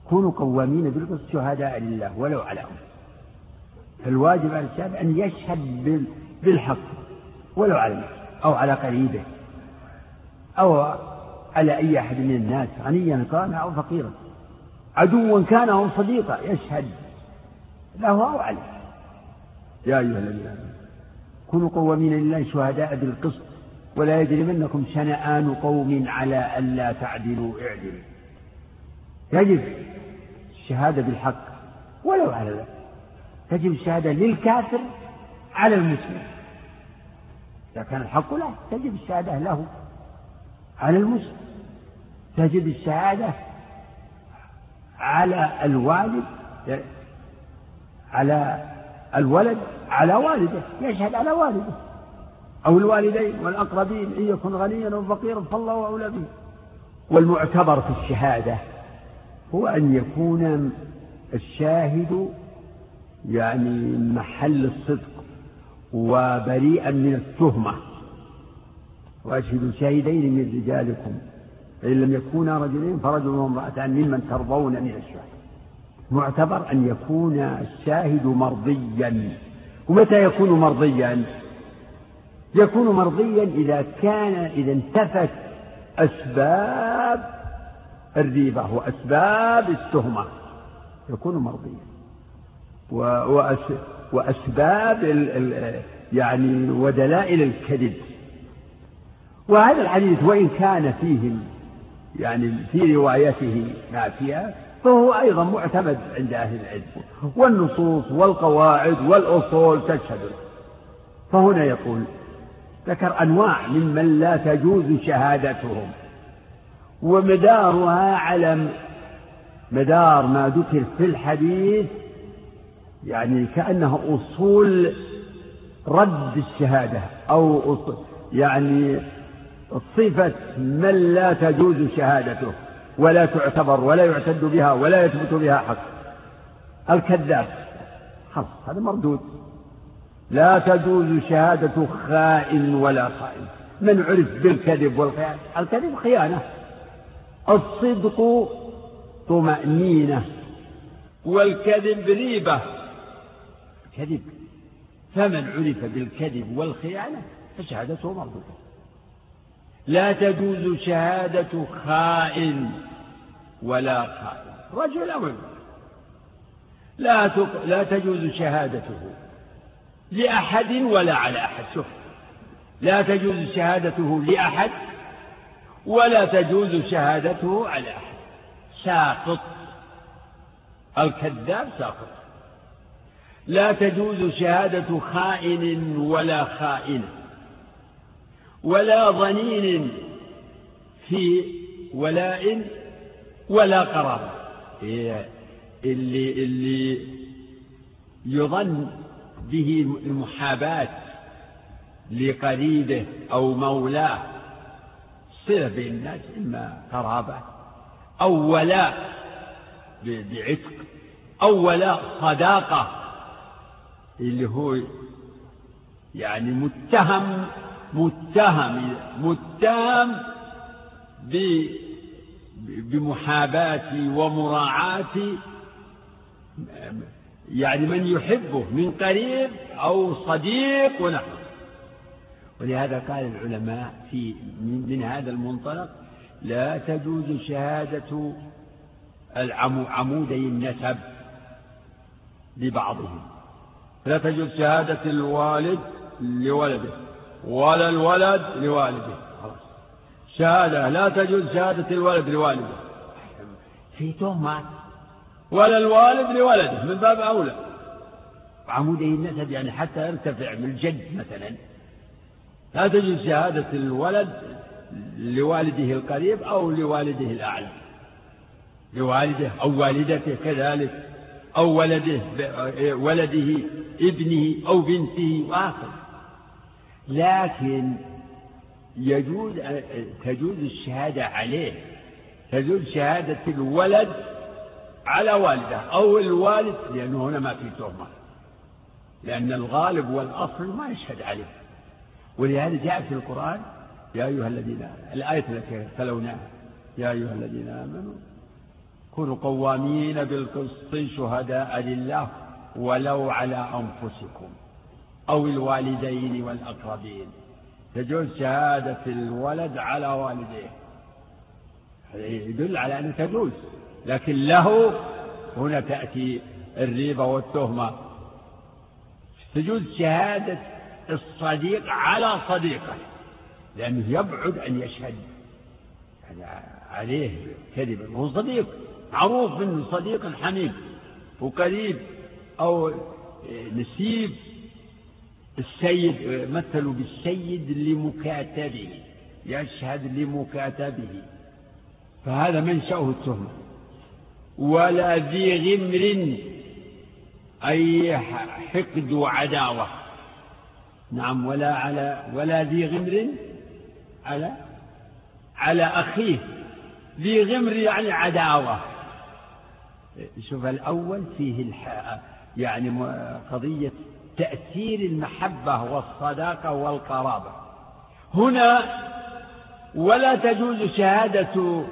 كونوا قوامين بالقسط شهداء لله ولو على أنفسهم فالواجب على الشاب أن يشهد بالحق ولو على نفسه أو على قريبه أو على أي أحد من الناس غنيا كان أو فقيرا عدوا كان أو صديقا يشهد. له أو عليه. يا أيها الذين آمنوا كونوا قوامين لله شهداء بالقسط ولا يجرمنكم شنآن قوم على ألا تعدلوا اعدلوا. يجب الشهادة بالحق ولو على ذلك. تجب الشهادة للكافر على المسلم. إذا كان الحق له تجب الشهادة له على المسلم. تجب الشهادة على الوالد على الولد على والده. يشهد على والده. أو الوالدين والأقربين إن يكن غنيا أو فقيرا فالله أولى به. والمعتبر في الشهادة هو أن يكون الشاهد يعني محل الصدق وبريئا من التهمة. وأشهدوا شاهدين من رجالكم. فإن لم يكونا رجلين فرجل وامرأتان ممن ترضون من الشهداء معتبر أن يكون الشاهد مرضيا. ومتى يكون مرضيا؟ يكون مرضيا إذا كان إذا انتفت أسباب الريبة وأسباب التهمة. يكون مرضيا. وأسباب يعني ودلائل الكذب. وهذا الحديث وإن كان فيه يعني في روايته نافية فهو أيضا معتمد عند أهل العلم. والنصوص والقواعد والأصول تشهد. فهنا يقول ذكر أنواع ممن لا تجوز شهادتهم. ومدارها على مدار ما ذكر في الحديث يعني كأنها أصول رد الشهادة أو يعني صفة من لا تجوز شهادته ولا تعتبر ولا يعتد بها ولا يثبت بها حق. الكذاب. خلاص هذا مردود. لا تجوز شهادة خائن ولا خائن. من عرف بالكذب والخيانة؟ الكذب خيانة. الصدق طمأنينة. والكذب ريبة. كذب فمن عرف بالكذب والخيانة فشهادته مردودة لا تجوز شهادة خائن ولا خائن. رجل أو لا تق... لا تجوز شهادته لأحد ولا على أحد. شوف. لا تجوز شهادته لأحد ولا تجوز شهادته على أحد. ساقط. الكذاب ساقط. لا تجوز شهادة خائن ولا خائنة ولا ظنين في ولاء ولا قرار. اللي اللي يظن به المحاباة لقريبه أو مولاه صلة بين الناس إما قرابة أو ولاء بعتق أو ولاء صداقة. اللي هو يعني متهم متهم متهم بمحاباة ومراعاة يعني من يحبه من قريب أو صديق ونحو. ولهذا قال العلماء في من هذا المنطلق لا تجوز شهادة العمودي النسب لبعضهم. لا تجوز شهادة الوالد لولده ولا الولد لوالده. شهادة لا تجوز شهادة الولد لوالده. في تهمة ولا الوالد لولده من باب أولى. عمودي النسب يعني حتى يرتفع من الجد مثلا. لا تجوز شهادة الولد لوالده القريب أو لوالده الأعلى. لوالده أو والدته كذلك. أو ولده ولده ابنه أو بنته وآخر. لكن يجوز تجوز الشهادة عليه. تجوز شهادة الولد على والده أو الوالد لأنه هنا ما في تهمة. لأن الغالب والأصل ما يشهد عليه. ولهذا جاء في القرآن يا أيها الذين الآية التي تلوناها يا أيها الذين آمنوا كونوا قوامين بالقسط شهداء لله ولو على أنفسكم أو الوالدين والأقربين. تجوز شهادة الولد على والديه يدل على أنه تجوز لكن له هنا تأتي الريبة والتهمة. تجوز شهادة الصديق على صديقه لأنه يبعد أن يشهد. عليه كذبا هو صديق معروف منه صديق حميد وقريب أو نسيب. السيد مثلوا بالسيد لمكاتبه يشهد لمكاتبه. فهذا منشأه التهمة. ولا ذي غمر أي حقد وعداوة نعم ولا على ولا ذي غمر على على أخيه ذي غمر يعني عداوة. شوف الأول فيه الحاء يعني قضية تأثير المحبة والصداقة والقرابة. هنا ولا تجوز شهادة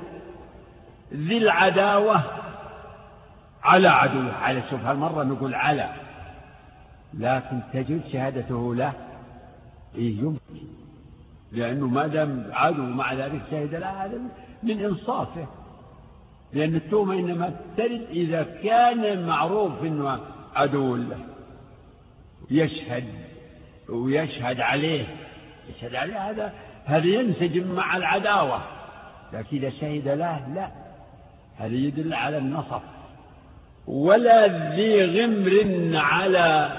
ذي العداوة على عدوه. على شوف هالمرة نقول على لكن تجوز شهادته له إيه يمكن. لأنه ما دام عدو مع ذلك شهد له هذا من إنصافه. لأن التهمة إنما ترد إذا كان معروف أنه عدو له. يشهد ويشهد عليه. يشهد عليه هذا هذا ينسجم مع العداوة. لكن إذا شهد له لا. هذا يدل على النصف ولا ذي غمر على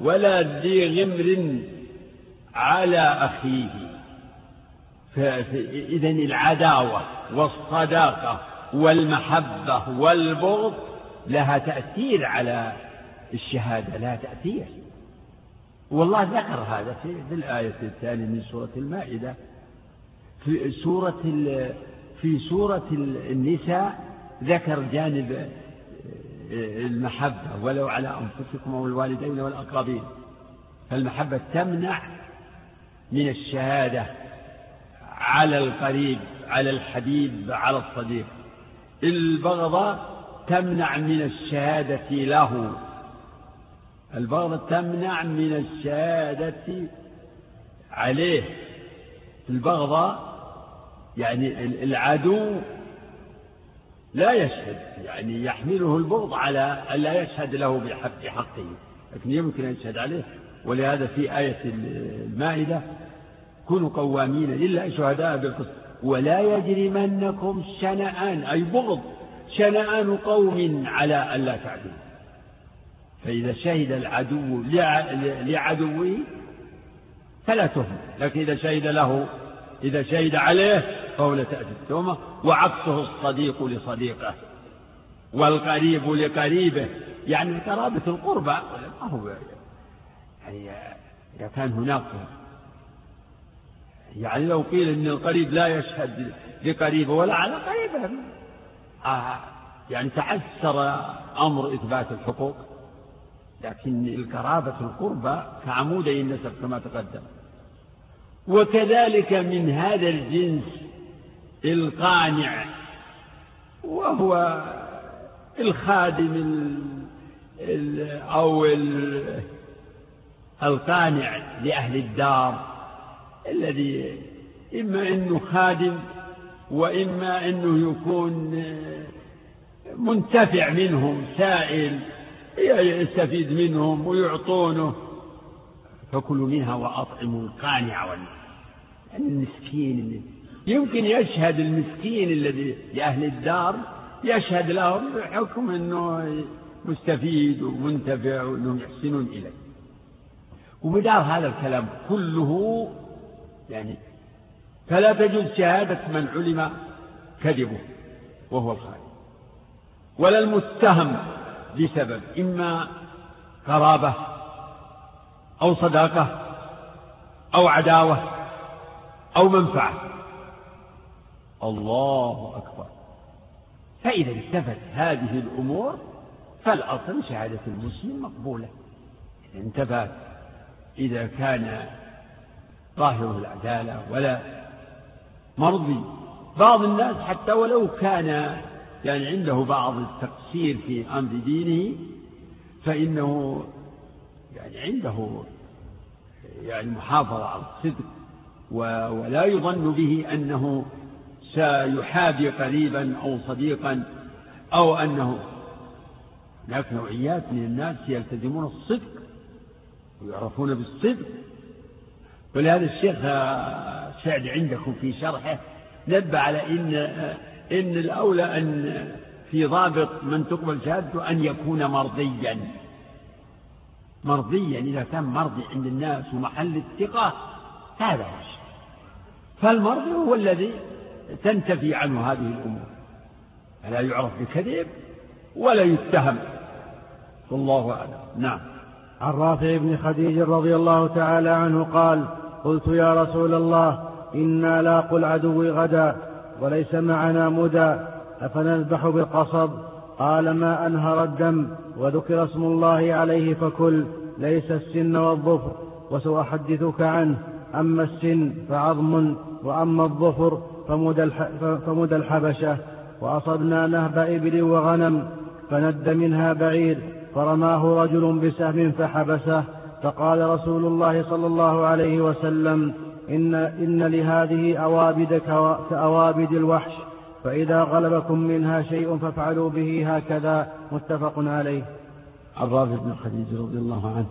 ولا ذي غمر على أخيه. إذا العداوة والصداقة والمحبة والبغض لها تأثير على الشهادة لها تأثير. والله ذكر هذا في الآية الثانية من سورة المائدة. في سورة في سورة النساء ذكر جانب المحبة ولو على أنفسكم أو الوالدين والأقربين. فالمحبة تمنع من الشهادة على القريب على الحبيب على الصديق. البغضة تمنع من الشهادة له. البغضة تمنع من الشهادة عليه. البغضة يعني العدو لا يشهد يعني يحمله البغض على أن لا يشهد له بحق حقه لكن يمكن أن يشهد عليه. ولهذا في آية المائدة كونوا قوامين لله شهداء بالقسط. ولا يجرمنكم شنآن أي بغض شنآن قوم على ألا تعدلوا. فإذا شهد العدو لعدوه فلا تهم لكن إذا شهد له إذا شهد عليه فهو لا تأتي التهمة. وعكسه الصديق لصديقه والقريب لقريبه. يعني قرابة القربى ما هو يعني إذا كان هناك يعني لو قيل إن القريب لا يشهد لقريبه ولا على قريبه آه يعني تعسر أمر إثبات الحقوق لكن القرابة القربى كعمودي النسب كما تقدم. وكذلك من هذا الجنس القانع وهو الخادم أو القانع لأهل الدار الذي إما أنه خادم وإما أنه يكون منتفع منهم سائل يستفيد منهم ويعطونه. فكلوا منها وأطعموا القانع يعني يمكن يشهد المسكين الذي لأهل الدار يشهد لهم بحكم أنه مستفيد ومنتفع وأنهم يحسنون إليه. ومدار هذا الكلام كله يعني فلا تجوز شهادة من علم كذبه وهو الخالق ولا المتهم بسبب إما قرابة أو صداقة أو عداوة أو منفعة. الله أكبر. فإذا التفت هذه الأمور فالأصل شهادة المسلم مقبولة. إذا انتفت إذا كان ظاهره العدالة ولا مرضي. بعض الناس حتى ولو كان يعني عنده بعض التقصير في أمر دينه فإنه يعني عنده يعني محافظة على الصدق ولا يظن به أنه سيحابي قريبا أو صديقا أو أنه. هناك نوعيات من الناس يلتزمون الصدق ويعرفون بالصدق. ولهذا الشيخ سعد عندكم في شرحه نبه على إن إن الأولى أن في ضابط من تقبل شهادته أن يكون مرضيا. مرضيا إذا كان مرضي عند الناس ومحل الثقة هذا هو الشيء. فالمرضي هو الذي تنتفي عنه هذه الأمور. فلا يعرف بكذب ولا يتهم. والله أعلم. نعم. عن رافع بن خديج رضي الله تعالى عنه قال قلت يا رسول الله إنا لاقوا العدو غدا وليس معنا مدى أفنذبح بالقصب؟ قال ما أنهر الدم وذكر اسم الله عليه فكل ليس السن والظفر وسأحدثك عنه أما السن فعظم وأما الظفر فمدى الحبشة وأصبنا نهب إبل وغنم فند منها بعير فرماه رجل بسهم فحبسه فقال رسول الله صلى الله عليه وسلم إن, إن لهذه أوابد كأوابد الوحش فإذا غلبكم منها شيء فافعلوا به هكذا. متفق عليه. عن رافع بن خديج رضي الله عنه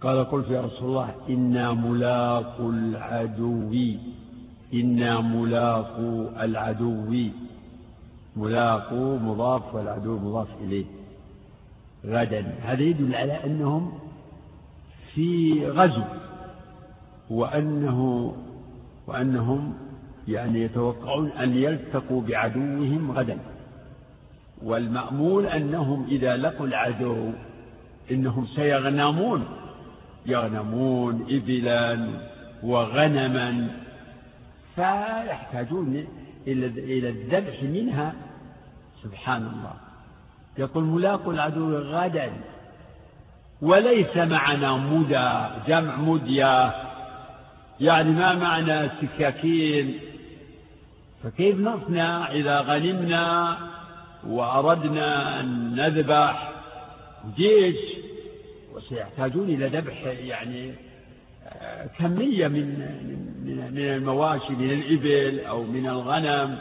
قال قلت يا رسول الله إنا ملاقو العدو إنا ملاقو العدو ملاقو مضاف والعدو مضاف إليه. غدا. هذا يدل على أنهم في غزو وأنه وأنهم يعني يتوقعون أن يلتقوا بعدوهم غدا. والمأمول أنهم إذا لقوا العدو إنهم سيغنمون. يغنمون إبلا وغنما فيحتاجون إلى الذبح منها. سبحان الله. يقول ملاق العدو غدا وليس معنا مدى جمع مدية يعني ما معنى سكاكين؟ فكيف نصنع إذا غنمنا وأردنا أن نذبح جيش؟ وسيحتاجون إلى ذبح يعني آه، كمية من من من المواشي من الإبل أو من الغنم.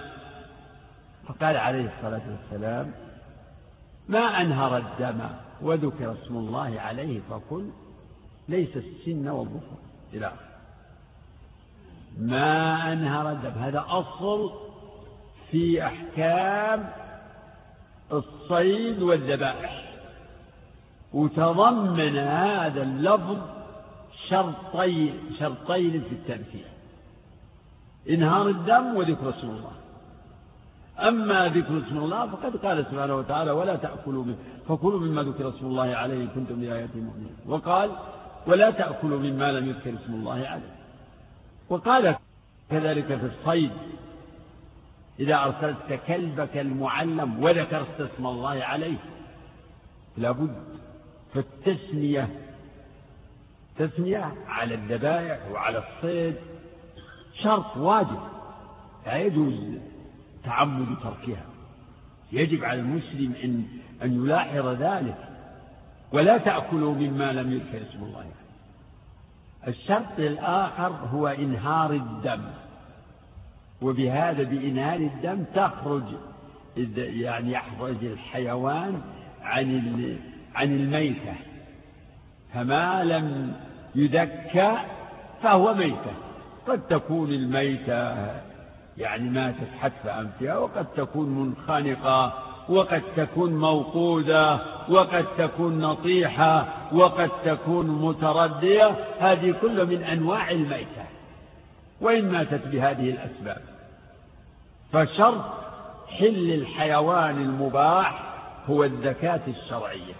فقال عليه الصلاة والسلام ما أنهر الدم وذكر اسم الله عليه فقل ليس السن والظفر. إلى آخره ما أنهر الدم. هذا أصل في أحكام الصيد والذبائح. وتضمن هذا اللفظ شرطين شرطين في التمثيل إنهار الدم وذكر اسم الله. أما ذكر اسم الله فقد قال سبحانه وتعالى ولا تأكلوا منه فكلوا مما ذكر اسم الله عليه كنتم بآياته مؤمنين. وقال ولا تأكلوا مما لم يذكر اسم الله عليه. وقال كذلك في الصيد. إذا أرسلت كلبك المعلم وذكرت اسم الله عليه لابد فالتسمية تسمية على الذبائح وعلى الصيد شرط واجب لا يجوز تعمد تركها. يجب على المسلم أن أن يلاحظ ذلك. ولا تأكلوا مما لم يذكر اسم الله الشرط الآخر هو إنهار الدم. وبهذا بإنهار الدم تخرج يعني يخرج الحيوان عن عن الميتة. فما لم يذكى فهو ميتة. قد تكون الميتة يعني ماتت حتف أنفها وقد تكون منخنقة وقد تكون موقودة وقد تكون نطيحة وقد تكون متردية هذه كل من أنواع الميتة وإن ماتت بهذه الأسباب. فشرط حل الحيوان المباح هو الزكاة الشرعية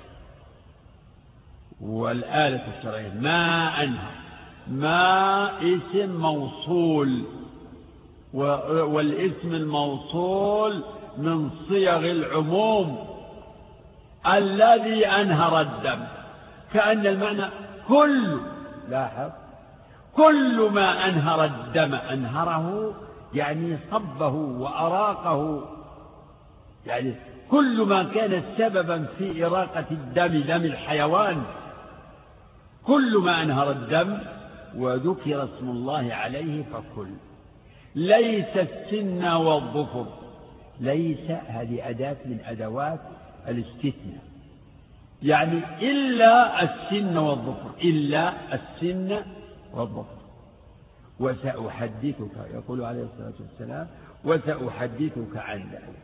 والآلة الشرعية. ما أنهى ما اسم موصول والاسم الموصول من صيغ العموم الذي أنهر الدم. كأن المعنى كل لاحظ كل ما أنهر الدم أنهره يعني صبه وأراقه. يعني كل ما كان سببا في إراقة الدم دم الحيوان كل ما أنهر الدم وذكر اسم الله عليه فكل. ليس السن والظفر. ليس هذه أداة من أدوات الاستثناء. يعني إلا السن والظفر إلا السن والظفر. وسأحدثك يقول عليه الصلاة والسلام وسأحدثك عن ذلك.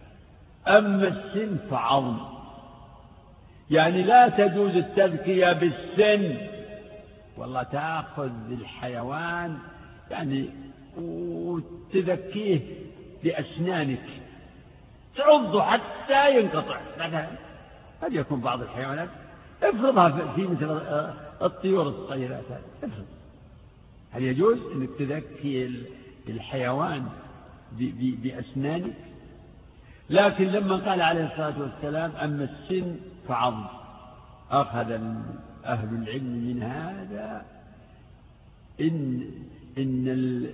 أما السن فعظم. يعني لا تجوز التذكية بالسن. والله تأخذ الحيوان يعني وتذكيه بأسنانك تعضه حتى ينقطع. مثلا قد يكون بعض الحيوانات. افرضها في مثل الطيور الصغيرات افرض. هل يجوز أنك تذكي الحيوان بأسنانك؟ لكن لما قال عليه الصلاة والسلام أما السن فعض. أخذ أهل العلم من هذا. إن إن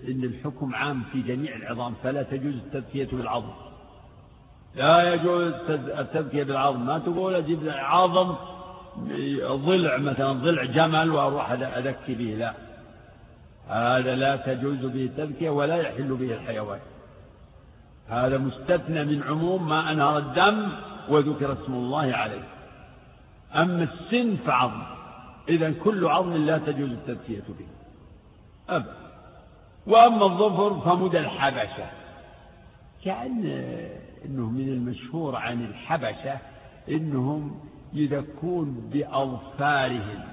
إن الحكم عام في جميع العظام فلا تجوز التذكية بالعظم. لا يجوز التذكية بالعظم. ما تقول أجيب عظم ضلع مثلا ضلع جمل وأروح أذكي به. لا. هذا لا تجوز به التذكية ولا يحل به الحيوان. هذا مستثنى من عموم ما أنهر الدم وذكر اسم الله عليه. أما السن فعظم. إذا كل عظم لا تجوز التذكية به. أبدا وأما الظفر فمدى الحبشة. كأن أنه من المشهور عن الحبشة أنهم يذكون بأظفارهم.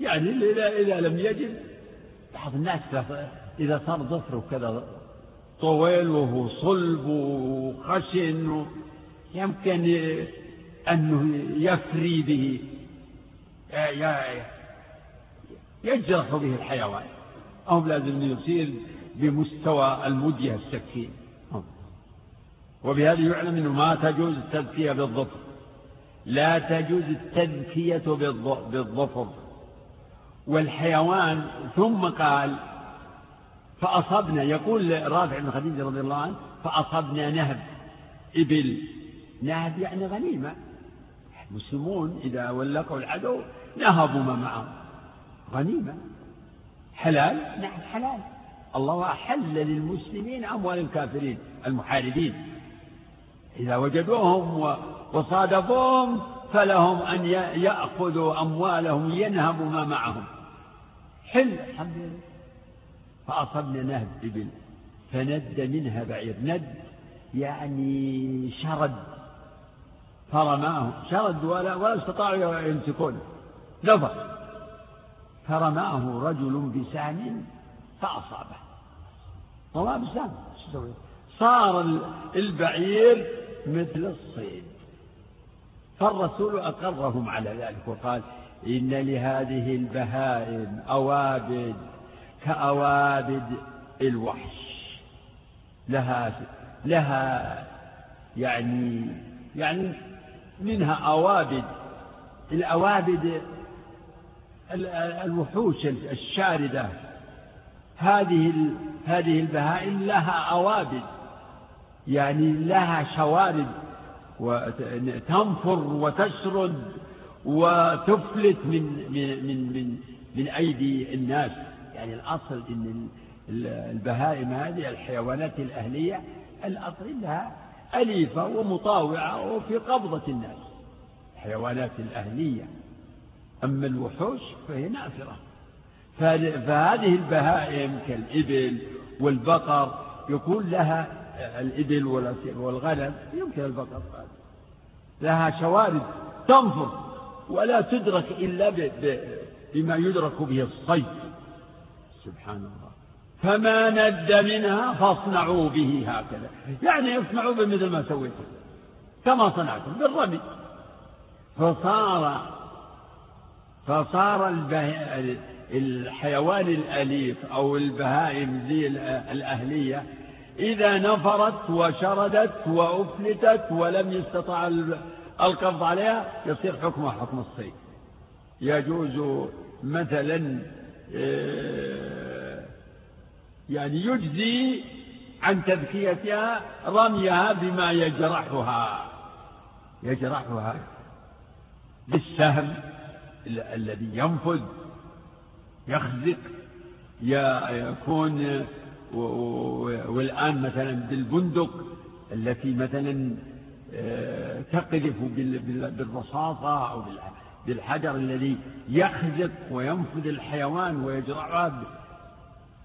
يعني إذا, إذا لم يجد بعض الناس إذا صار ظفره كذا طويل وهو صلب وخشن يمكن أنه يفري به. يجرح به الحيوان. أو لازم يصير بمستوى المدية السكين وبهذا يعلم أنه ما تجوز التذكية بالظفر لا تجوز التذكية بالظفر والحيوان ثم قال فأصبنا يقول رافع بن خديجة رضي الله عنه فأصبنا نهب إبل. نهب يعني غنيمة. المسلمون إذا ولقوا العدو نهبوا ما معهم. غنيمة. حلال؟ نعم حلال. الله أحل للمسلمين أموال الكافرين المحاربين. إذا وجدوهم وصادفوهم فلهم أن يأخذوا أموالهم ينهبوا ما معهم. حل. الحمد لله. فأصبنا نهب إبل فند منها بعير. ند يعني شرد. فرماه شرد ولا ولا استطاعوا يمسكونه نفر. فرماه رجل بسهم فأصابه. رماه بسهم صار البعير مثل الصيد. فالرسول أقرهم على ذلك وقال إن لهذه البهائم أوابد كأوابد الوحش. لها لها يعني يعني منها أوابد. الأوابد الوحوش الشاردة. هذه هذه البهائم لها أوابد يعني لها شوارد وتنفر وتشرد وتفلت من من من من, من أيدي الناس. يعني الأصل إن البهائم هذه الحيوانات الأهلية الأصل إنها أليفة ومطاوعة وفي قبضة الناس. الحيوانات الأهلية. أما الوحوش فهي نافرة. فهذه البهائم كالإبل والبقر يكون لها الإبل والغنم يمكن البقر لها شوارد تنفر ولا تدرك إلا بما يدرك به الصيد سبحان الله. فما ند منها فاصنعوا به هكذا. يعني اصنعوا بمثل ما سويتم. كما صنعتم بالرمي. فصار فصار الحيوان الأليف أو البهائم ذي الأهلية إذا نفرت وشردت وأفلتت ولم يستطع القبض عليها يصير حكمها حكم الصيد. يجوز مثلا آه، يعني يجزي عن تذكيتها رميها بما يجرحها. يجرحها بالسهم. الذي ينفذ يخزق يكون والآن مثلا بالبندق التي مثلا آه، تقذف بالرصاصة أو بالحجر الذي يخزق وينفذ الحيوان ويجرعها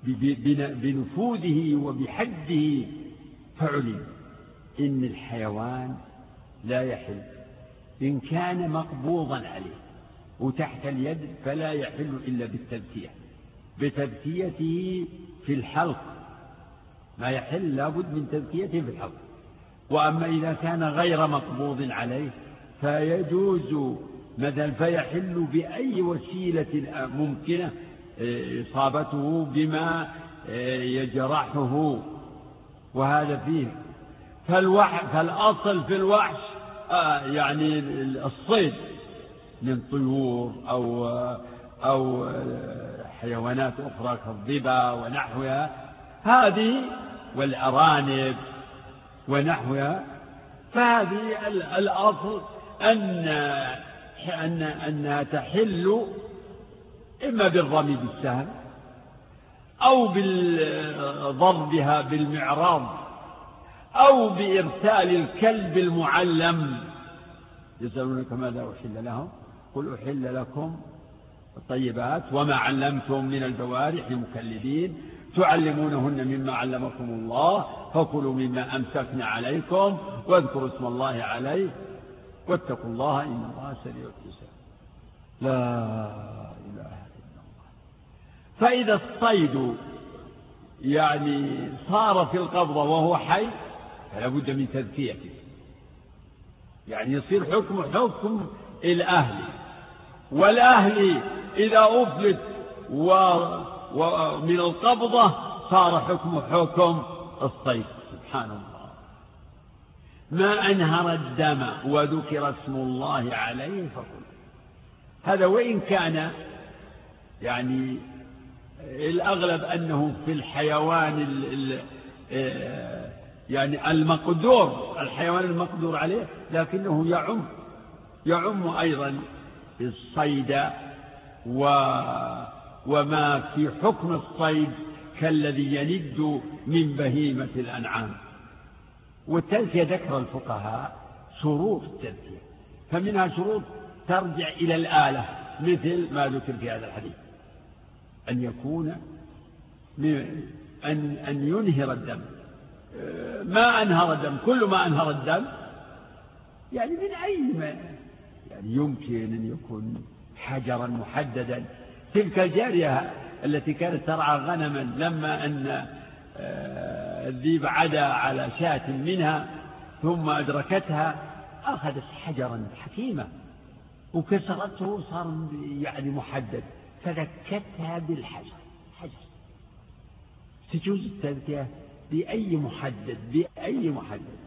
بنفوذه وبحده. فعلم إن الحيوان لا يحل إن كان مقبوضا عليه. وتحت اليد فلا يحل إلا بالتذكية. بتذكيته في الحلق. ما يحل لابد من تذكيته في الحلق. وأما إذا كان غير مقبوض عليه فيجوز مثلا فيحل بأي وسيلة ممكنة آه، إصابته بما آه، يجرحه. وهذا فيه. فالوح فالأصل في الوحش آه، يعني الصيد. من طيور أو أو حيوانات أخرى كالظبا ونحوها. هذه والأرانب ونحوها. فهذه الأصل أن أن أنها تحل إما بالرمي بالسهم أو بضربها بالمعراض أو بإرسال الكلب المعلم. يسألونك ماذا أحل لهم؟ قل أحل لكم الطيبات وما علمتم من الجوارح مكلبين تعلمونهن مما علمكم الله فكلوا مما أمسكن عليكم واذكروا اسم الله عليه واتقوا الله إن الله سريع الحساب. لا إله إلا الله. فإذا الصيد يعني صار في القبضة وهو حي فلا بد من تذكيته. يعني يصير حكم حكم الأهل. والأهل إذا أفلت ومن القبضة صار حكم حكم الصيد. سبحان الله. ما أنهر الدم وذكر اسم الله عليه فقل. هذا وإن كان يعني الأغلب أنه في الحيوان ال ال يعني المقدور الحيوان المقدور عليه لكنه يعم. يعم أيضا الصيد و وما في حكم الصيد كالذي يند من بهيمة الأنعام. والتزكية ذكر الفقهاء شروط التزكية فمنها شروط ترجع إلى الآلة مثل ما ذكر في هذا الحديث أن يكون أن أن ينهر الدم. ما أنهر الدم كل ما أنهر الدم يعني من أي يعني يمكن أن يكون حجرا محددا. تلك الجارية التي كانت ترعى غنما لما أن آه، الذيب عدا على شاة منها ثم أدركتها أخذت حجرا حكيمة وكسرته صار يعني محدد. فذكتها بالحجر. حجر. تجوز التذكية بأي محدد بأي محدد.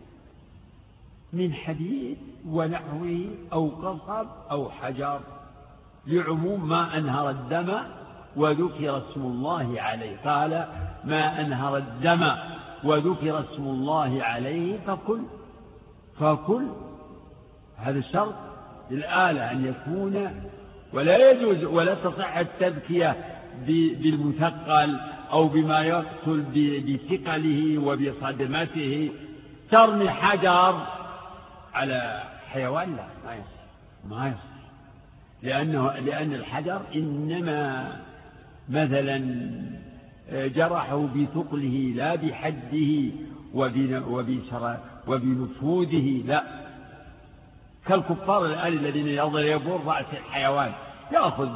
من حديد ونحوه أو قصب أو حجر لعموم ما أنهر الدم وذكر اسم الله عليه. قال ما أنهر الدم وذكر اسم الله عليه فكل فكل هذا الشرط للآلة أن يكون ولا يجوز ولا تصح التذكية بالمثقل أو بما يقتل بثقله وبصدمته. ترمي حجر على حيوان لا ما يصح. ما يصح. لأنه لأن الحجر إنما مثلا جرحه بثقله لا بحده وبنفوذه لا. كالكفار الآن الذين يضربون رأس الحيوان. يأخذ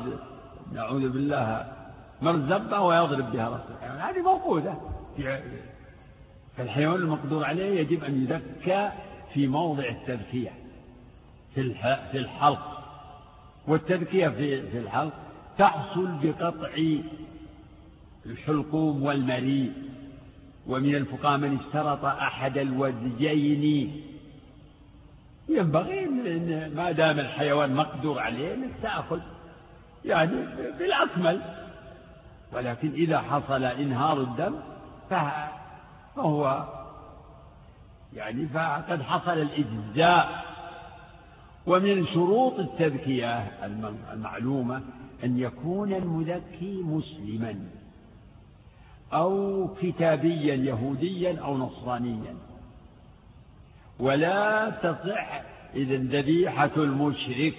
نعوذ بالله مرزبة ويضرب بها رأس الحيوان. هذه موجودة فالحيوان المقدور عليه يجب أن يذكى في موضع التذكية في الحلق. والتذكية في الحلق تحصل بقطع الحلقوم والمريء. ومن الفقهاء من اشترط أحد الوزجين ينبغي إن ما دام الحيوان مقدور عليه أنك تأخذ يعني بالأكمل. ولكن إذا حصل إنهار الدم فهو يعني فقد حصل الإجزاء. ومن شروط التذكية المعلومة أن يكون المذكي مسلما أو كتابيا يهوديا أو نصرانيا. ولا تصح إذا ذبيحة المشرك.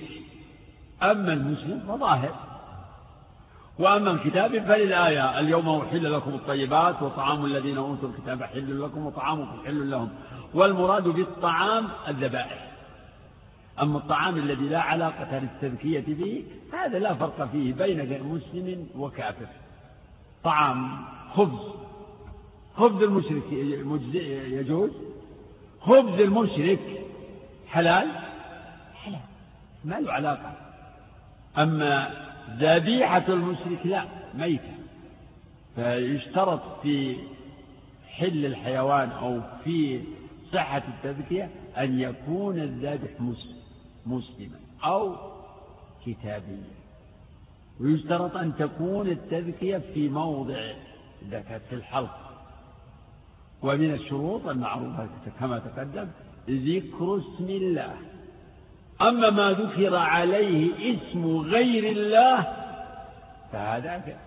أما المسلم فظاهر. وأما الكتاب فللآية. اليوم أحل لكم الطيبات وطعام الذين أوتوا الكتاب حل لكم وطعامكم حل لهم. والمراد بالطعام الذبائح. أما الطعام الذي لا علاقة للتذكية به هذا لا فرق فيه بين مسلم وكافر. طعام خبز خبز المشرك يجوز. خبز المشرك حلال؟ حلال. ما له علاقة. أما ذبيحة المشرك لا ميتة فيشترط في حل الحيوان أو في صحة التذكية أن يكون الذابح مسلما أو كتابيا. ويشترط أن تكون التذكية في موضع الزكاة في الحلق. ومن الشروط المعروفة كما تقدم ذكر اسم الله. أما ما ذكر عليه اسم غير الله فهذا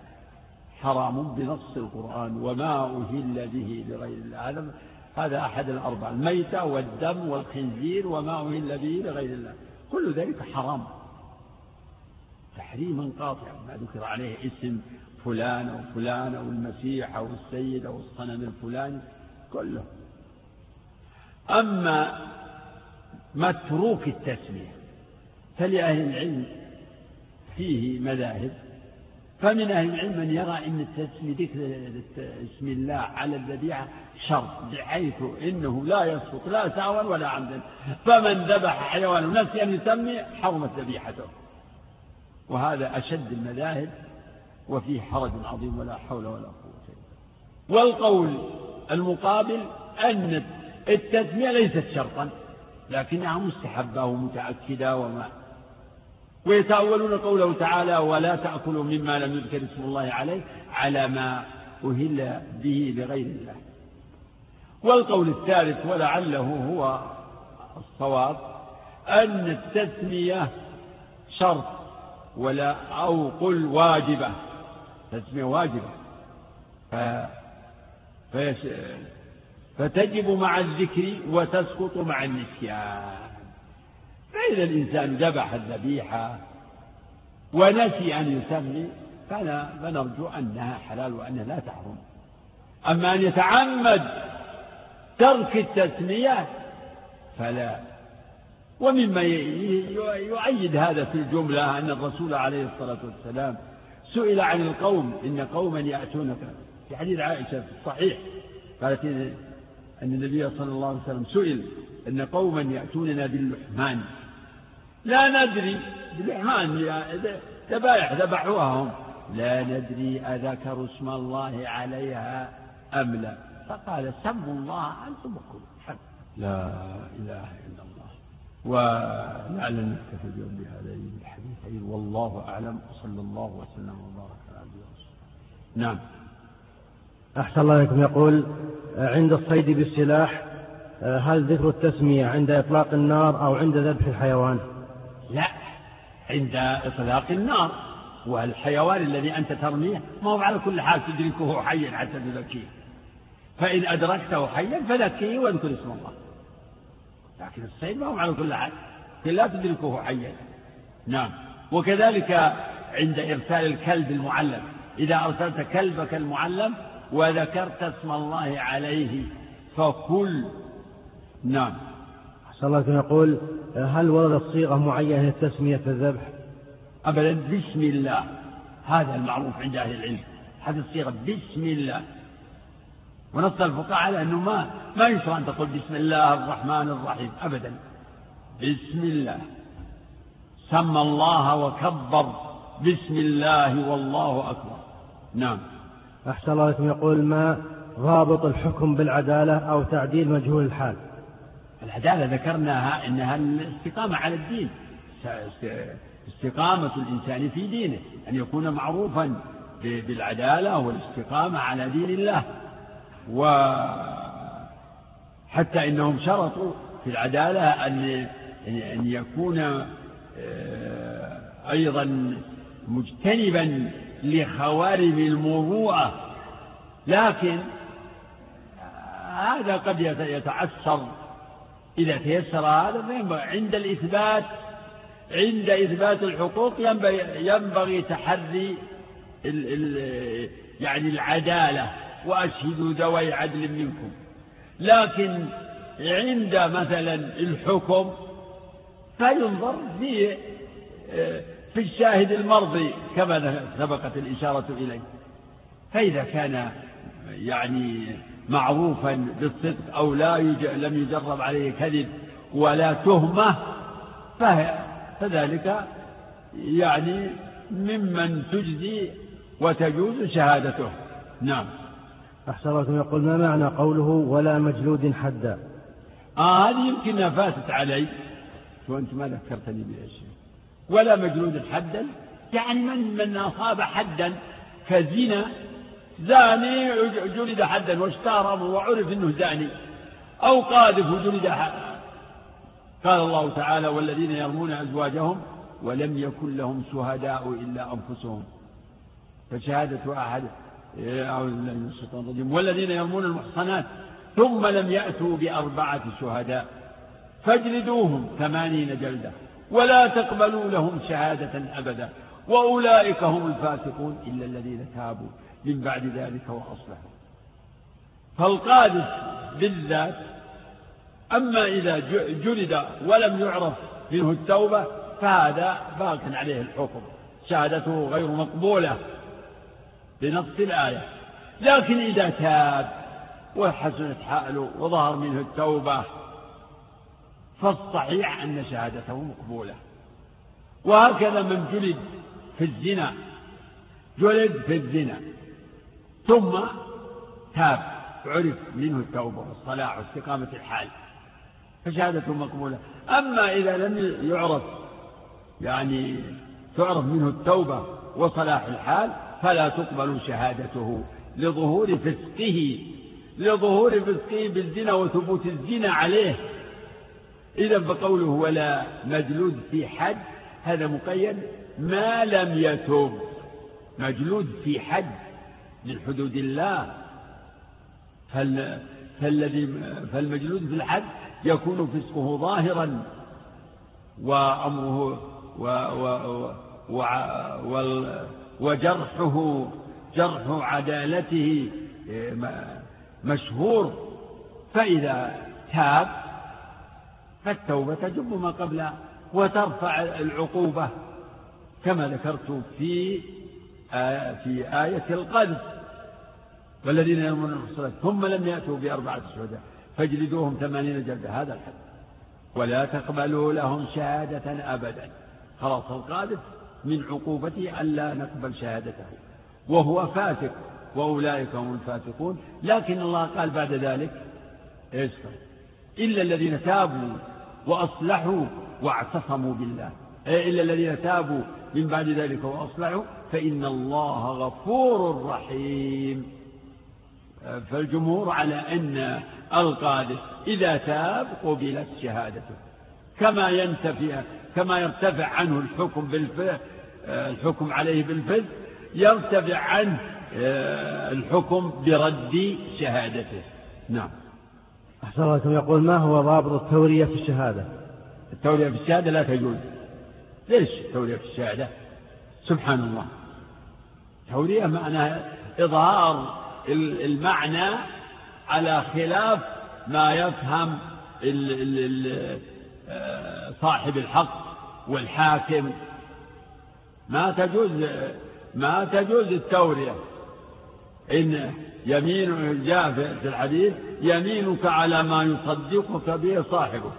حرام بنص القرآن وما أهل به لغير الله. هذا أحد الأربع الميتة والدم والخنزير وما أهل به لغير الله. كل ذلك حرام. تحريما قاطعا ما ذكر عليه اسم فلان أو فلان أو المسيح أو السيد أو الصنم الفلاني كله. أما متروك التسمية فلأهل العلم فيه مذاهب. فمن أهل العلم من يرى أن التسمية ذكر اسم الله على الذبيحة شرط بحيث إنه لا يسقط لا سهوا ولا عمدا. فمن ذبح حيوان أن يسمي حرمت ذبيحته. وهذا أشد المذاهب وفيه حرج عظيم ولا حول ولا قوة إلا والقول المقابل أن التسمية ليست شرطا لكنها مستحبة ومتأكدة وما. ويتأولون قوله تعالى ولا تأكلوا مما لم يذكر اسم الله عليه على ما أهل به لغير الله. والقول الثالث ولعله هو الصواب أن التسمية شرط ولا أو قل واجبة تسمية واجبة. ف... فيش... فتجب مع الذكر وتسقط مع النسيان. فإذا الإنسان ذبح الذبيحة ونسي أن يسمي فنرجو أنها حلال وأنها لا تحرم. أما أن يتعمد ترك التسمية فلا. ومما يؤيد هذا في الجملة أن الرسول عليه الصلاة والسلام سئل عن القوم إن قوما يأتونك. في حديث عائشة في الصحيح قالت أن النبي صلى الله عليه وسلم سئل أن قوما يأتوننا باللحمان. لا ندري. بالإحمان ذبائح ذبحوها هم. لا ندري أذكروا اسم الله عليها أم لا. فقال سموا الله أنتم وكلوا لا إله إلا الله. ولعل نكتفي اليوم بهذين الحديثين والله أعلم وصلى الله وسلم وبارك على عبده نعم. أحسن الله إليكم. يقول عند الصيد بالسلاح هل ذكر التسمية عند إطلاق النار أو عند ذبح الحيوان؟ لا عند إطلاق النار. والحيوان الذي أنت ترميه ما هو على كل حال تدركه حيا حتى تذكيه. فإن أدركته حيا فذكيه واذكر اسم الله. لكن الصيد ما هو على كل حال لا تدركه حيا. نعم. وكذلك عند إرسال الكلب المعلم. إذا أرسلت كلبك المعلم وذكرت اسم الله عليه فكل. نعم. أحسن الله يقول هل وردت صيغة معينة للتسمية في الذبح؟ أبدا بسم الله. هذا المعروف عند أهل العلم. هذه الصيغة بسم الله. ونص الفقهاء على أنه ما ما يشرع أن تقول بسم الله الرحمن الرحيم. أبدا. بسم الله. سمى الله وكبر. بسم الله والله أكبر. نعم. أحسن الله لكم يقول ما ضابط الحكم بالعدالة أو تعديل مجهول الحال؟ العدالة ذكرناها إنها الاستقامة على الدين. استقامة الإنسان في دينه. أن يكون معروفا بالعدالة والاستقامة على دين الله. وحتى إنهم شرطوا في العدالة أن أن يكون آه، أيضا مجتنبا لخوارم المروءة لكن هذا قد يتعسر. إذا تيسر هذا فينبغي عند الإثبات عند إثبات الحقوق ينبغي, ينبغي تحري يعني العدالة. وأشهدوا ذوي عدل منكم. لكن عند مثلا الحكم فينظر في في الشاهد المرضي كما سبقت الإشارة إليه. فإذا كان يعني معروفا بالصدق أو لا لم يجرب عليه كذب ولا تهمة فذلك يعني ممن تجزي وتجوز شهادته. نعم. أحسن الله يقول ما معنى قوله ولا مجلود حدا؟ آه هذه يمكن فاتت علي. وأنت ما ذكرتني بها شيء. ولا مجلود حدا؟ يعني من من أصاب حدا كزنا زاني جلد حدا واشتهر وعرف إنه زاني. أو قاذف جلد حدا قال الله تعالى والذين يرمون أزواجهم ولم يكن لهم شهداء إلا أنفسهم. فشهادة أحد أعوذ بالله من الشيطان الرجيم. والذين يرمون المحصنات ثم لم يأتوا بأربعة شهداء فاجلدوهم ثمانين جلدة ولا تقبلوا لهم شهادة أبدا. وأولئك هم الفاسقون إلا الذين تابوا من بعد ذلك وأصلحوا. فالقاذف بالذات أما إذا جلد ولم يعرف منه التوبة فهذا باق عليه الحكم. شهادته غير مقبولة. بنص الآية. لكن إذا تاب وحسنت حاله وظهر منه التوبة فالصحيح أن شهادته مقبولة. وهكذا من جلد في الزنا جلد في الزنا ثم تاب عرف منه التوبة والصلاح واستقامة الحال فشهادته مقبولة. أما إذا لم يعرف يعني تعرف منه التوبة وصلاح الحال فلا تقبل شهادته لظهور فسقه لظهور فسقه بالزنا وثبوت الزنا عليه. إذا فقوله ولا مجلود في حد هذا مقيد. ما لم يتوب مجلود في حد من حدود الله. فال فالذي فالمجلود في الحد يكون فسقه ظاهرا وأمره و و و و وجرحه جرح عدالته مشهور. فإذا تاب فالتوبة تجب ما قبلها وترفع العقوبة كما ذكرت في في آية القذف. والذين يرمون المحصنات ثم لم يأتوا بأربعة شهداء فاجلدوهم ثمانين جلدة. هذا الحد. ولا تقبلوا لهم شهادة أبدا. خلاص القاذف. من عقوبته ألا نقبل شهادته. وهو فاسق وأولئك هم الفاسقون لكن الله قال بعد ذلك إيش إلا الذين تابوا وأصلحوا واعتصموا بالله. إلا الذين تابوا من بعد ذلك وأصلحوا فإن الله غفور رحيم. فالجمهور على أن القادس إذا تاب قبلت شهادته. كما ينتفي كما يرتفع عنه الحكم بالف الحكم عليه بالفذ يرتفع عنه آه، الحكم برد شهادته. نعم. أحسن الله يقول ما هو ضابط التورية في الشهادة؟ التورية في الشهادة لا تجوز. ليش التورية في الشهادة؟ سبحان الله. التورية معناها إظهار المعنى على خلاف ما يفهم آه، صاحب الحق. والحاكم. ما تجوز ما تجوز التورية. إن يمين جاء في الحديث يمينك على ما يصدقك به صاحبه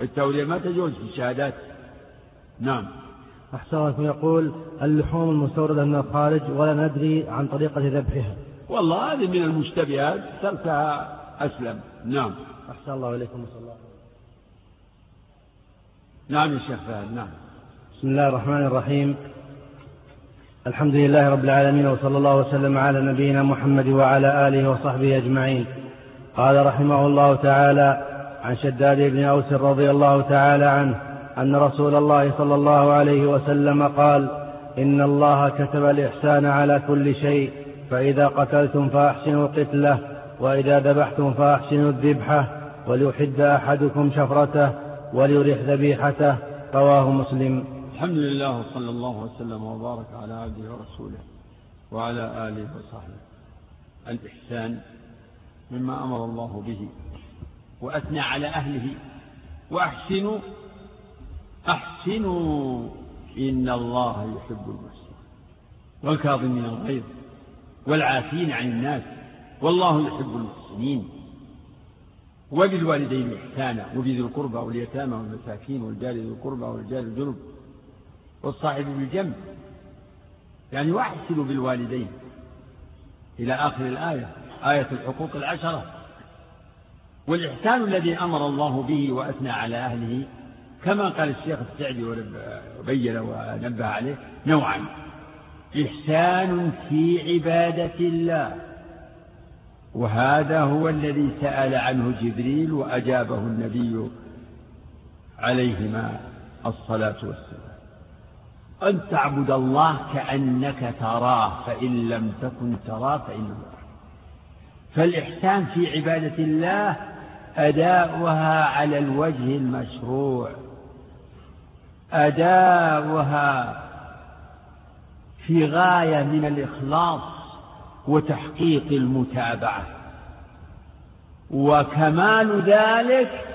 التورية ما تجوز في الشهادات. نعم. أحسن الله يقول اللحوم المستوردة من الخارج ولا ندري عن طريقة ذبحها. والله هذه من المشتبهات تركها أسلم. نعم. أحسن الله إليكم. وصلى الله نعم يا شيخ فهد نعم. بسم الله الرحمن الرحيم. الحمد لله رب العالمين وصلى الله وسلم على نبينا محمد وعلى آله وصحبه أجمعين. قال رحمه الله تعالى عن شداد بن أوس رضي الله تعالى عنه أن رسول الله صلى الله عليه وسلم قال إن الله كتب الإحسان على كل شيء فإذا قتلتم فأحسنوا القتلة وإذا ذبحتم فأحسنوا الذبحة وليحد أحدكم شفرته وليرح ذبيحته رواه مسلم. الحمد لله وصلى الله وسلم وبارك على عبده ورسوله وعلى آله وصحبه. الإحسان مما أمر الله به وأثنى على أهله. وأحسنوا أحسنوا إن الله يحب المحسنين. والكاظمين الغيظ والعافين عن الناس والله يحب المحسنين. وبالوالدين إحسانا وبذي القربى واليتامى والمساكين والجار ذي القربى والجار الجنب والصاحب بالجنب. يعني واحسنوا بالوالدين. إلى آخر الآية آية الحقوق العشرة. والإحسان الذي أمر الله به وأثنى على أهله كما قال الشيخ السعدي وبين ونبه عليه نوعا إحسان في عبادة الله. وهذا هو الذي سأل عنه جبريل وأجابه النبي عليهما الصلاة والسلام. أن تعبد الله كأنك تراه فإن لم تكن تراه فإنه فالإحسان في عبادة الله أداؤها على الوجه المشروع. أداؤها في غاية من الإخلاص. وتحقيق المتابعة. وكمال ذلك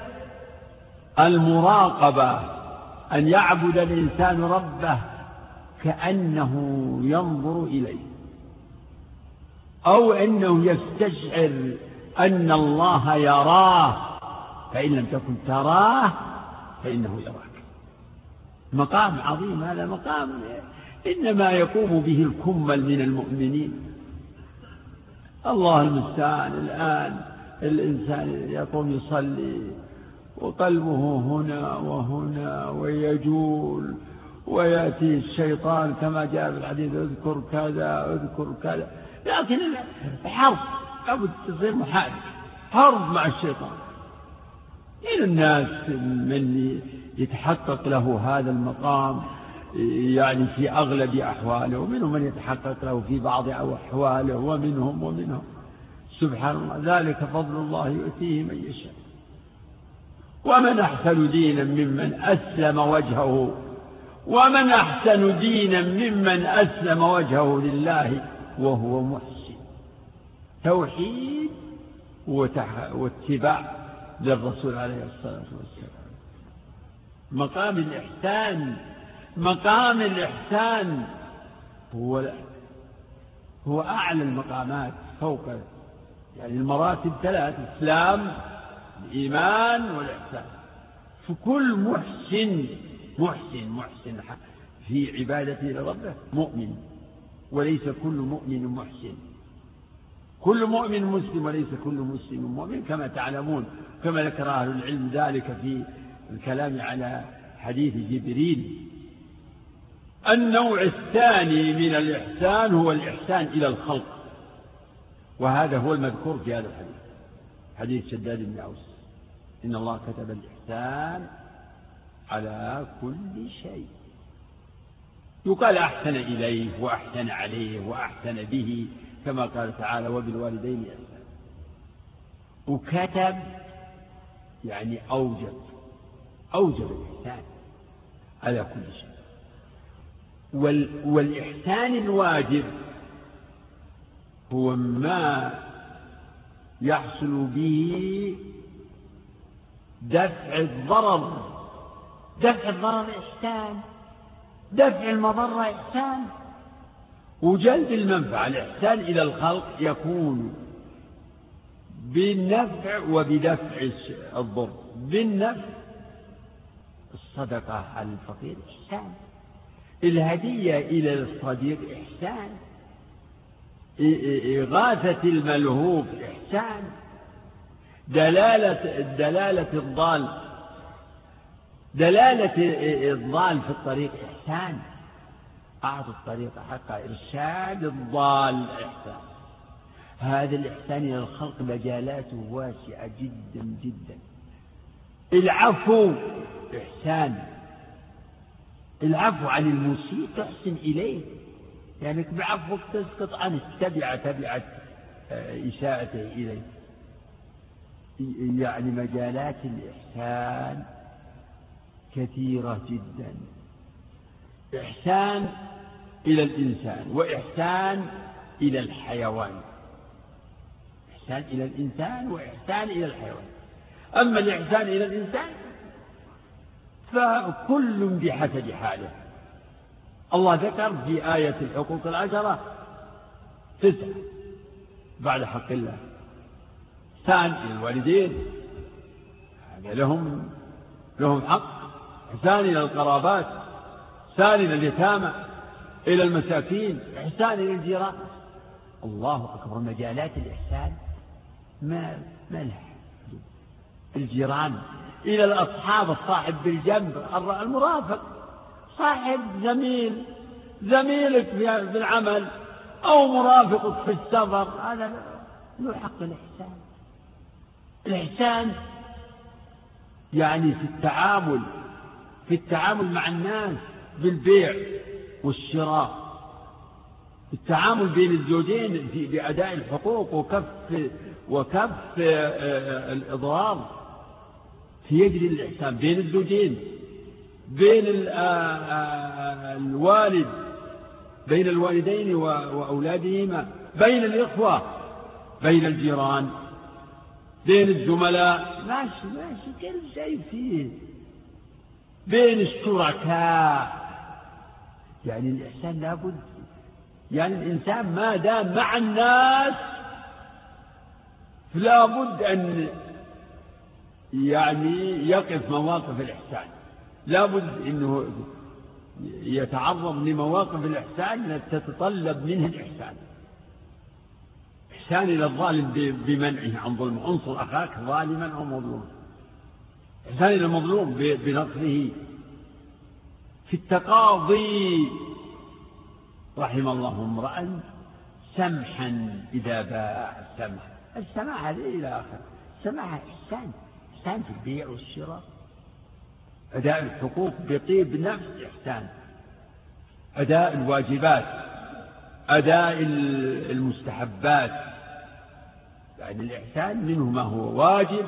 المراقبة أن يعبد الإنسان ربه كأنه ينظر إليه أو أنه يستشعر أن الله يراه فإن لم تكن تراه فإنه يراك. مقام عظيم هذا مقام إنما يقوم به الكمل من المؤمنين. الله المستعان الآن الإنسان يقوم يصلي وقلبه هنا وهنا ويجول ويأتي الشيطان كما جاء في الحديث اذكر كذا اذكر كذا. لكن حرب لابد تصير محارب حرب مع الشيطان. من الناس من يتحقق له هذا المقام يعني في أغلب أحواله ومنهم من يتحقق له في بعض أحواله ومنهم ومنهم. سبحان الله ذلك فضل الله يؤتيه من يشاء. ومن أحسن دينا ممن أسلم وجهه ومن أحسن دينا ممن أسلم وجهه لله وهو محسن. توحيد واتباع للرسول عليه الصلاة والسلام. مقام الإحسان مقام الإحسان هو هو أعلى المقامات فوق يعني المراتب ثلاث الإسلام الإيمان والإحسان. فكل محسن محسن محسن في عبادته لربه مؤمن وليس كل مؤمن محسن. كل مؤمن مسلم وليس كل مسلم مؤمن كما تعلمون كما ذكر أهل العلم ذلك في الكلام على حديث جبريل. النوع الثاني من الإحسان هو الإحسان إلى الخلق. وهذا هو المذكور في هذا الحديث. حديث شداد بن أوس. إن الله كتب الإحسان على كل شيء. يقال أحسن إليه وأحسن عليه وأحسن به كما قال تعالى وبالوالدين إحسان وكتب يعني أوجب أوجب الإحسان على كل شيء. والإحسان الواجب هو ما يحصل به دفع الضرر. دفع الضرر إحسان. دفع المضرة إحسان. وجلب المنفعة الإحسان إلى الخلق يكون بالنفع وبدفع الضر. بالنفع. الصدقة على الفقير إحسان. الهدية إلى الصديق إحسان. إغاثة الملهوف إحسان. دلالة دلالة الضال. دلالة الضال في الطريق إحسان. أعطوا الطريق حق إرشاد الضال إحسان. هذا الإحسان إلى الخلق مجالاته واسعة جدا جدا. العفو إحسان. العفو عن المسيء تحسن إليه. يعني بعفوك تسقط عنه تبع تبعة آه، إساءته إليه. يعني مجالات الإحسان كثيرة جدا. إحسان إلى الإنسان وإحسان إلى الحيوان. إحسان إلى الإنسان وإحسان إلى الحيوان. أما الإحسان إلى الإنسان فكل بحسب حاله. الله ذكر في آية الحقوق العشرة تسعة بعد حق الله. إحسان إلى الوالدين هذا لهم لهم حق. إحسان إلى القرابات إحسان إلى اليتامى إلى المساكين إحسان إلى الجيران. الله أكبر مجالات الإحسان. ما ما لها. الجيران إلى الأصحاب الصاحب بالجنب المرافق. صاحب زميل زميلك في العمل أو مرافقك في السفر. هذا له حق الإحسان. الإحسان يعني في التعامل في التعامل مع الناس بالبيع والشراء. التعامل بين الزوجين بأداء الحقوق وكف وكف الإضرار. يجري الإحسان بين الزوجين بين الوالد بين الوالدين وأولادهما بين الإخوة بين الجيران بين الزملاء. ماشي ماشي كل شيء فيه. بين الشركاء. يعني الإحسان لابد. يعني الإنسان ما دام مع الناس لابد أن يعني يقف مواقف الإحسان. لابد أنه يتعرض لمواقف الإحسان تتطلب منه الإحسان. إحسان إلى الظالم بمنعه عن ظلمه. انصر أخاك ظالما أو مظلوما. إحسان إلى المظلوم بنصره. في التقاضي رحم الله امرأ سمحا إذا باع السمح السماح هذه إلى آخر. السماح إحسان. إحسان في البيع والشراء. أداء الحقوق بطيب نفس إحسان. أداء الواجبات أداء المستحبات. يعني الإحسان منه ما هو واجب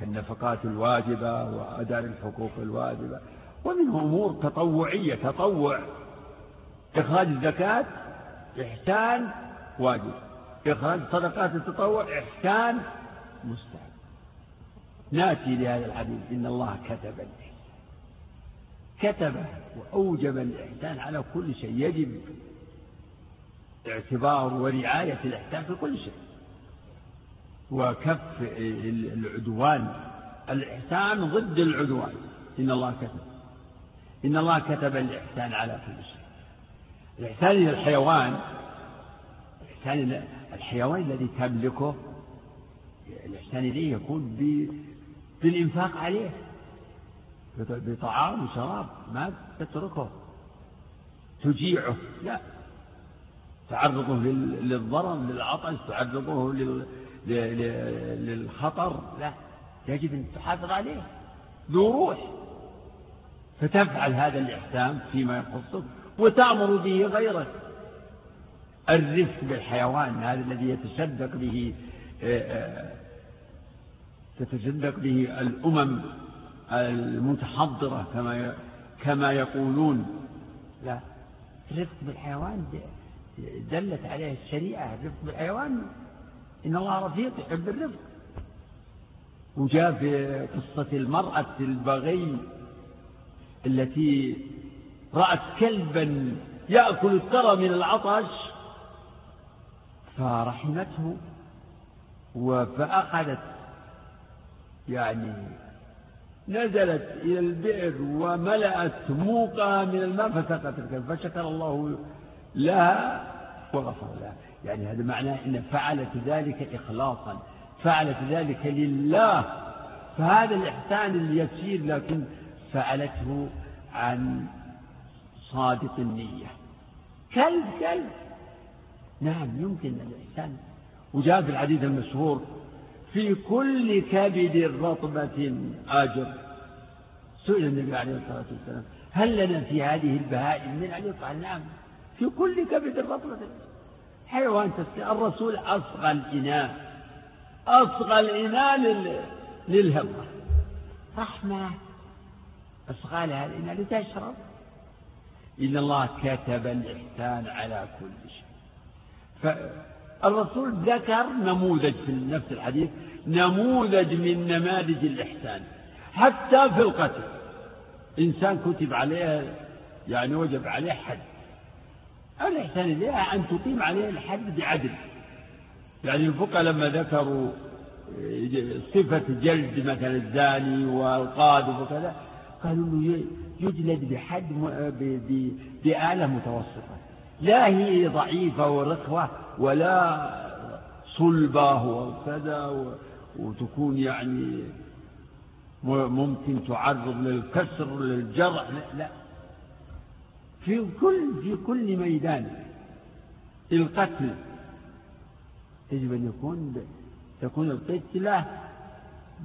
كالنفقات الواجبة وأداء الحقوق الواجبة. ومنه أمور تطوعية تطوع. إخراج الزكاة إحسان واجب. إخراج صدقات التطوع إحسان مستحب. نأتي لهذا الحديث. إن الله كتب الإحسان. كتب وأوجب الإحسان على كل شيء. يجب اعتبار ورعاية الإحسان في كل شيء. وكف العدوان. الإحسان ضد العدوان. إن الله كتب. إن الله كتب الإحسان على كل شيء. الإحسان إلى الحيوان. الإحسان الحيوان الذي تملكه. الإحسان إليه يكون بالإنفاق عليه. بطعام وشراب ما تتركه. تجيعه. لا. تعرضه للضرر للعطش تعرضه للخطر. لا. يجب أن تحافظ عليه. ذو روح. فتفعل هذا الإحسان فيما يخصك وتأمر به غيرك. الرفق بالحيوان هذا الذي يتصدق به تتصدق به الأمم المتحضرة كما كما يقولون. لا. الرفق بالحيوان دلت عليه الشريعة. الرفق بالحيوان إن الله رفيق يحب الرفق. وجاء في قصة المرأة البغي التي رأت كلبا يأكل الثرى من العطش فرحمته فأخذت يعني نزلت إلى البئر وملأت موقها من الماء فسقت الكلب فشكر الله لها وغفر لها. يعني هذا معناه أن فعلت ذلك إخلاصا فعلت ذلك لله. فهذا الإحسان اليسير لكن فعلته عن صادق النية. كلب كلب. نعم يمكن الإحسان. وجاء في الحديث المشهور في كل كبد رطبة. أجر. سئل النبي عليه الصلاة والسلام هل لنا في هذه البهائم؟ من أن يقال نعم. في كل كبد رطبة. حيوان تسقي الرسول أصغى الإناء أصغى الإناء للهبة رحمة. أصغى لها الإناء لتشرب. إن الله كتب الإحسان على كل شيء. فالرسول ذكر نموذج في نفس الحديث نموذج من نماذج الإحسان حتى في القتل. إنسان كتب عليه يعني وجب عليه حد. الإحسان إليها أن تقيم عليه الحد بعدل. يعني الفقهاء لما ذكروا صفة جلد مثلا الزاني والقاذف وكذا قالوا له يجلد بحد بآلة متوسطة. لا هي ضعيفة ورخوة ولا صلبة وكذا وتكون يعني ممكن تعرض للكسر للجرح لا في كل في كل ميدان القتل يجب أن يكون تكون القتلة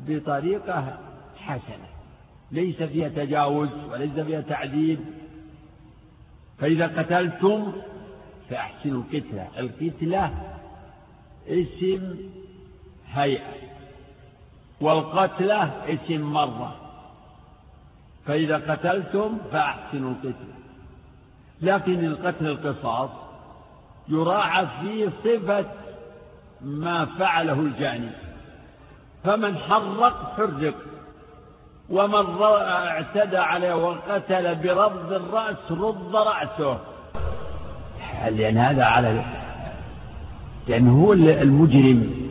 بطريقة حسنة ليس فيها تجاوز وليس فيها تعذيب. فإذا قتلتم فأحسنوا القتلة. القتلة اسم هيئة والقتلة اسم مرة. فإذا قتلتم فأحسنوا القتلة. لكن القتل القصاص يراعى فيه صفة ما فعله الجاني. فمن حرق حرق. ومن اعتدى عليه وقتل برض الرأس رض رأسه. لأن هذا على لأنه هو المجرم.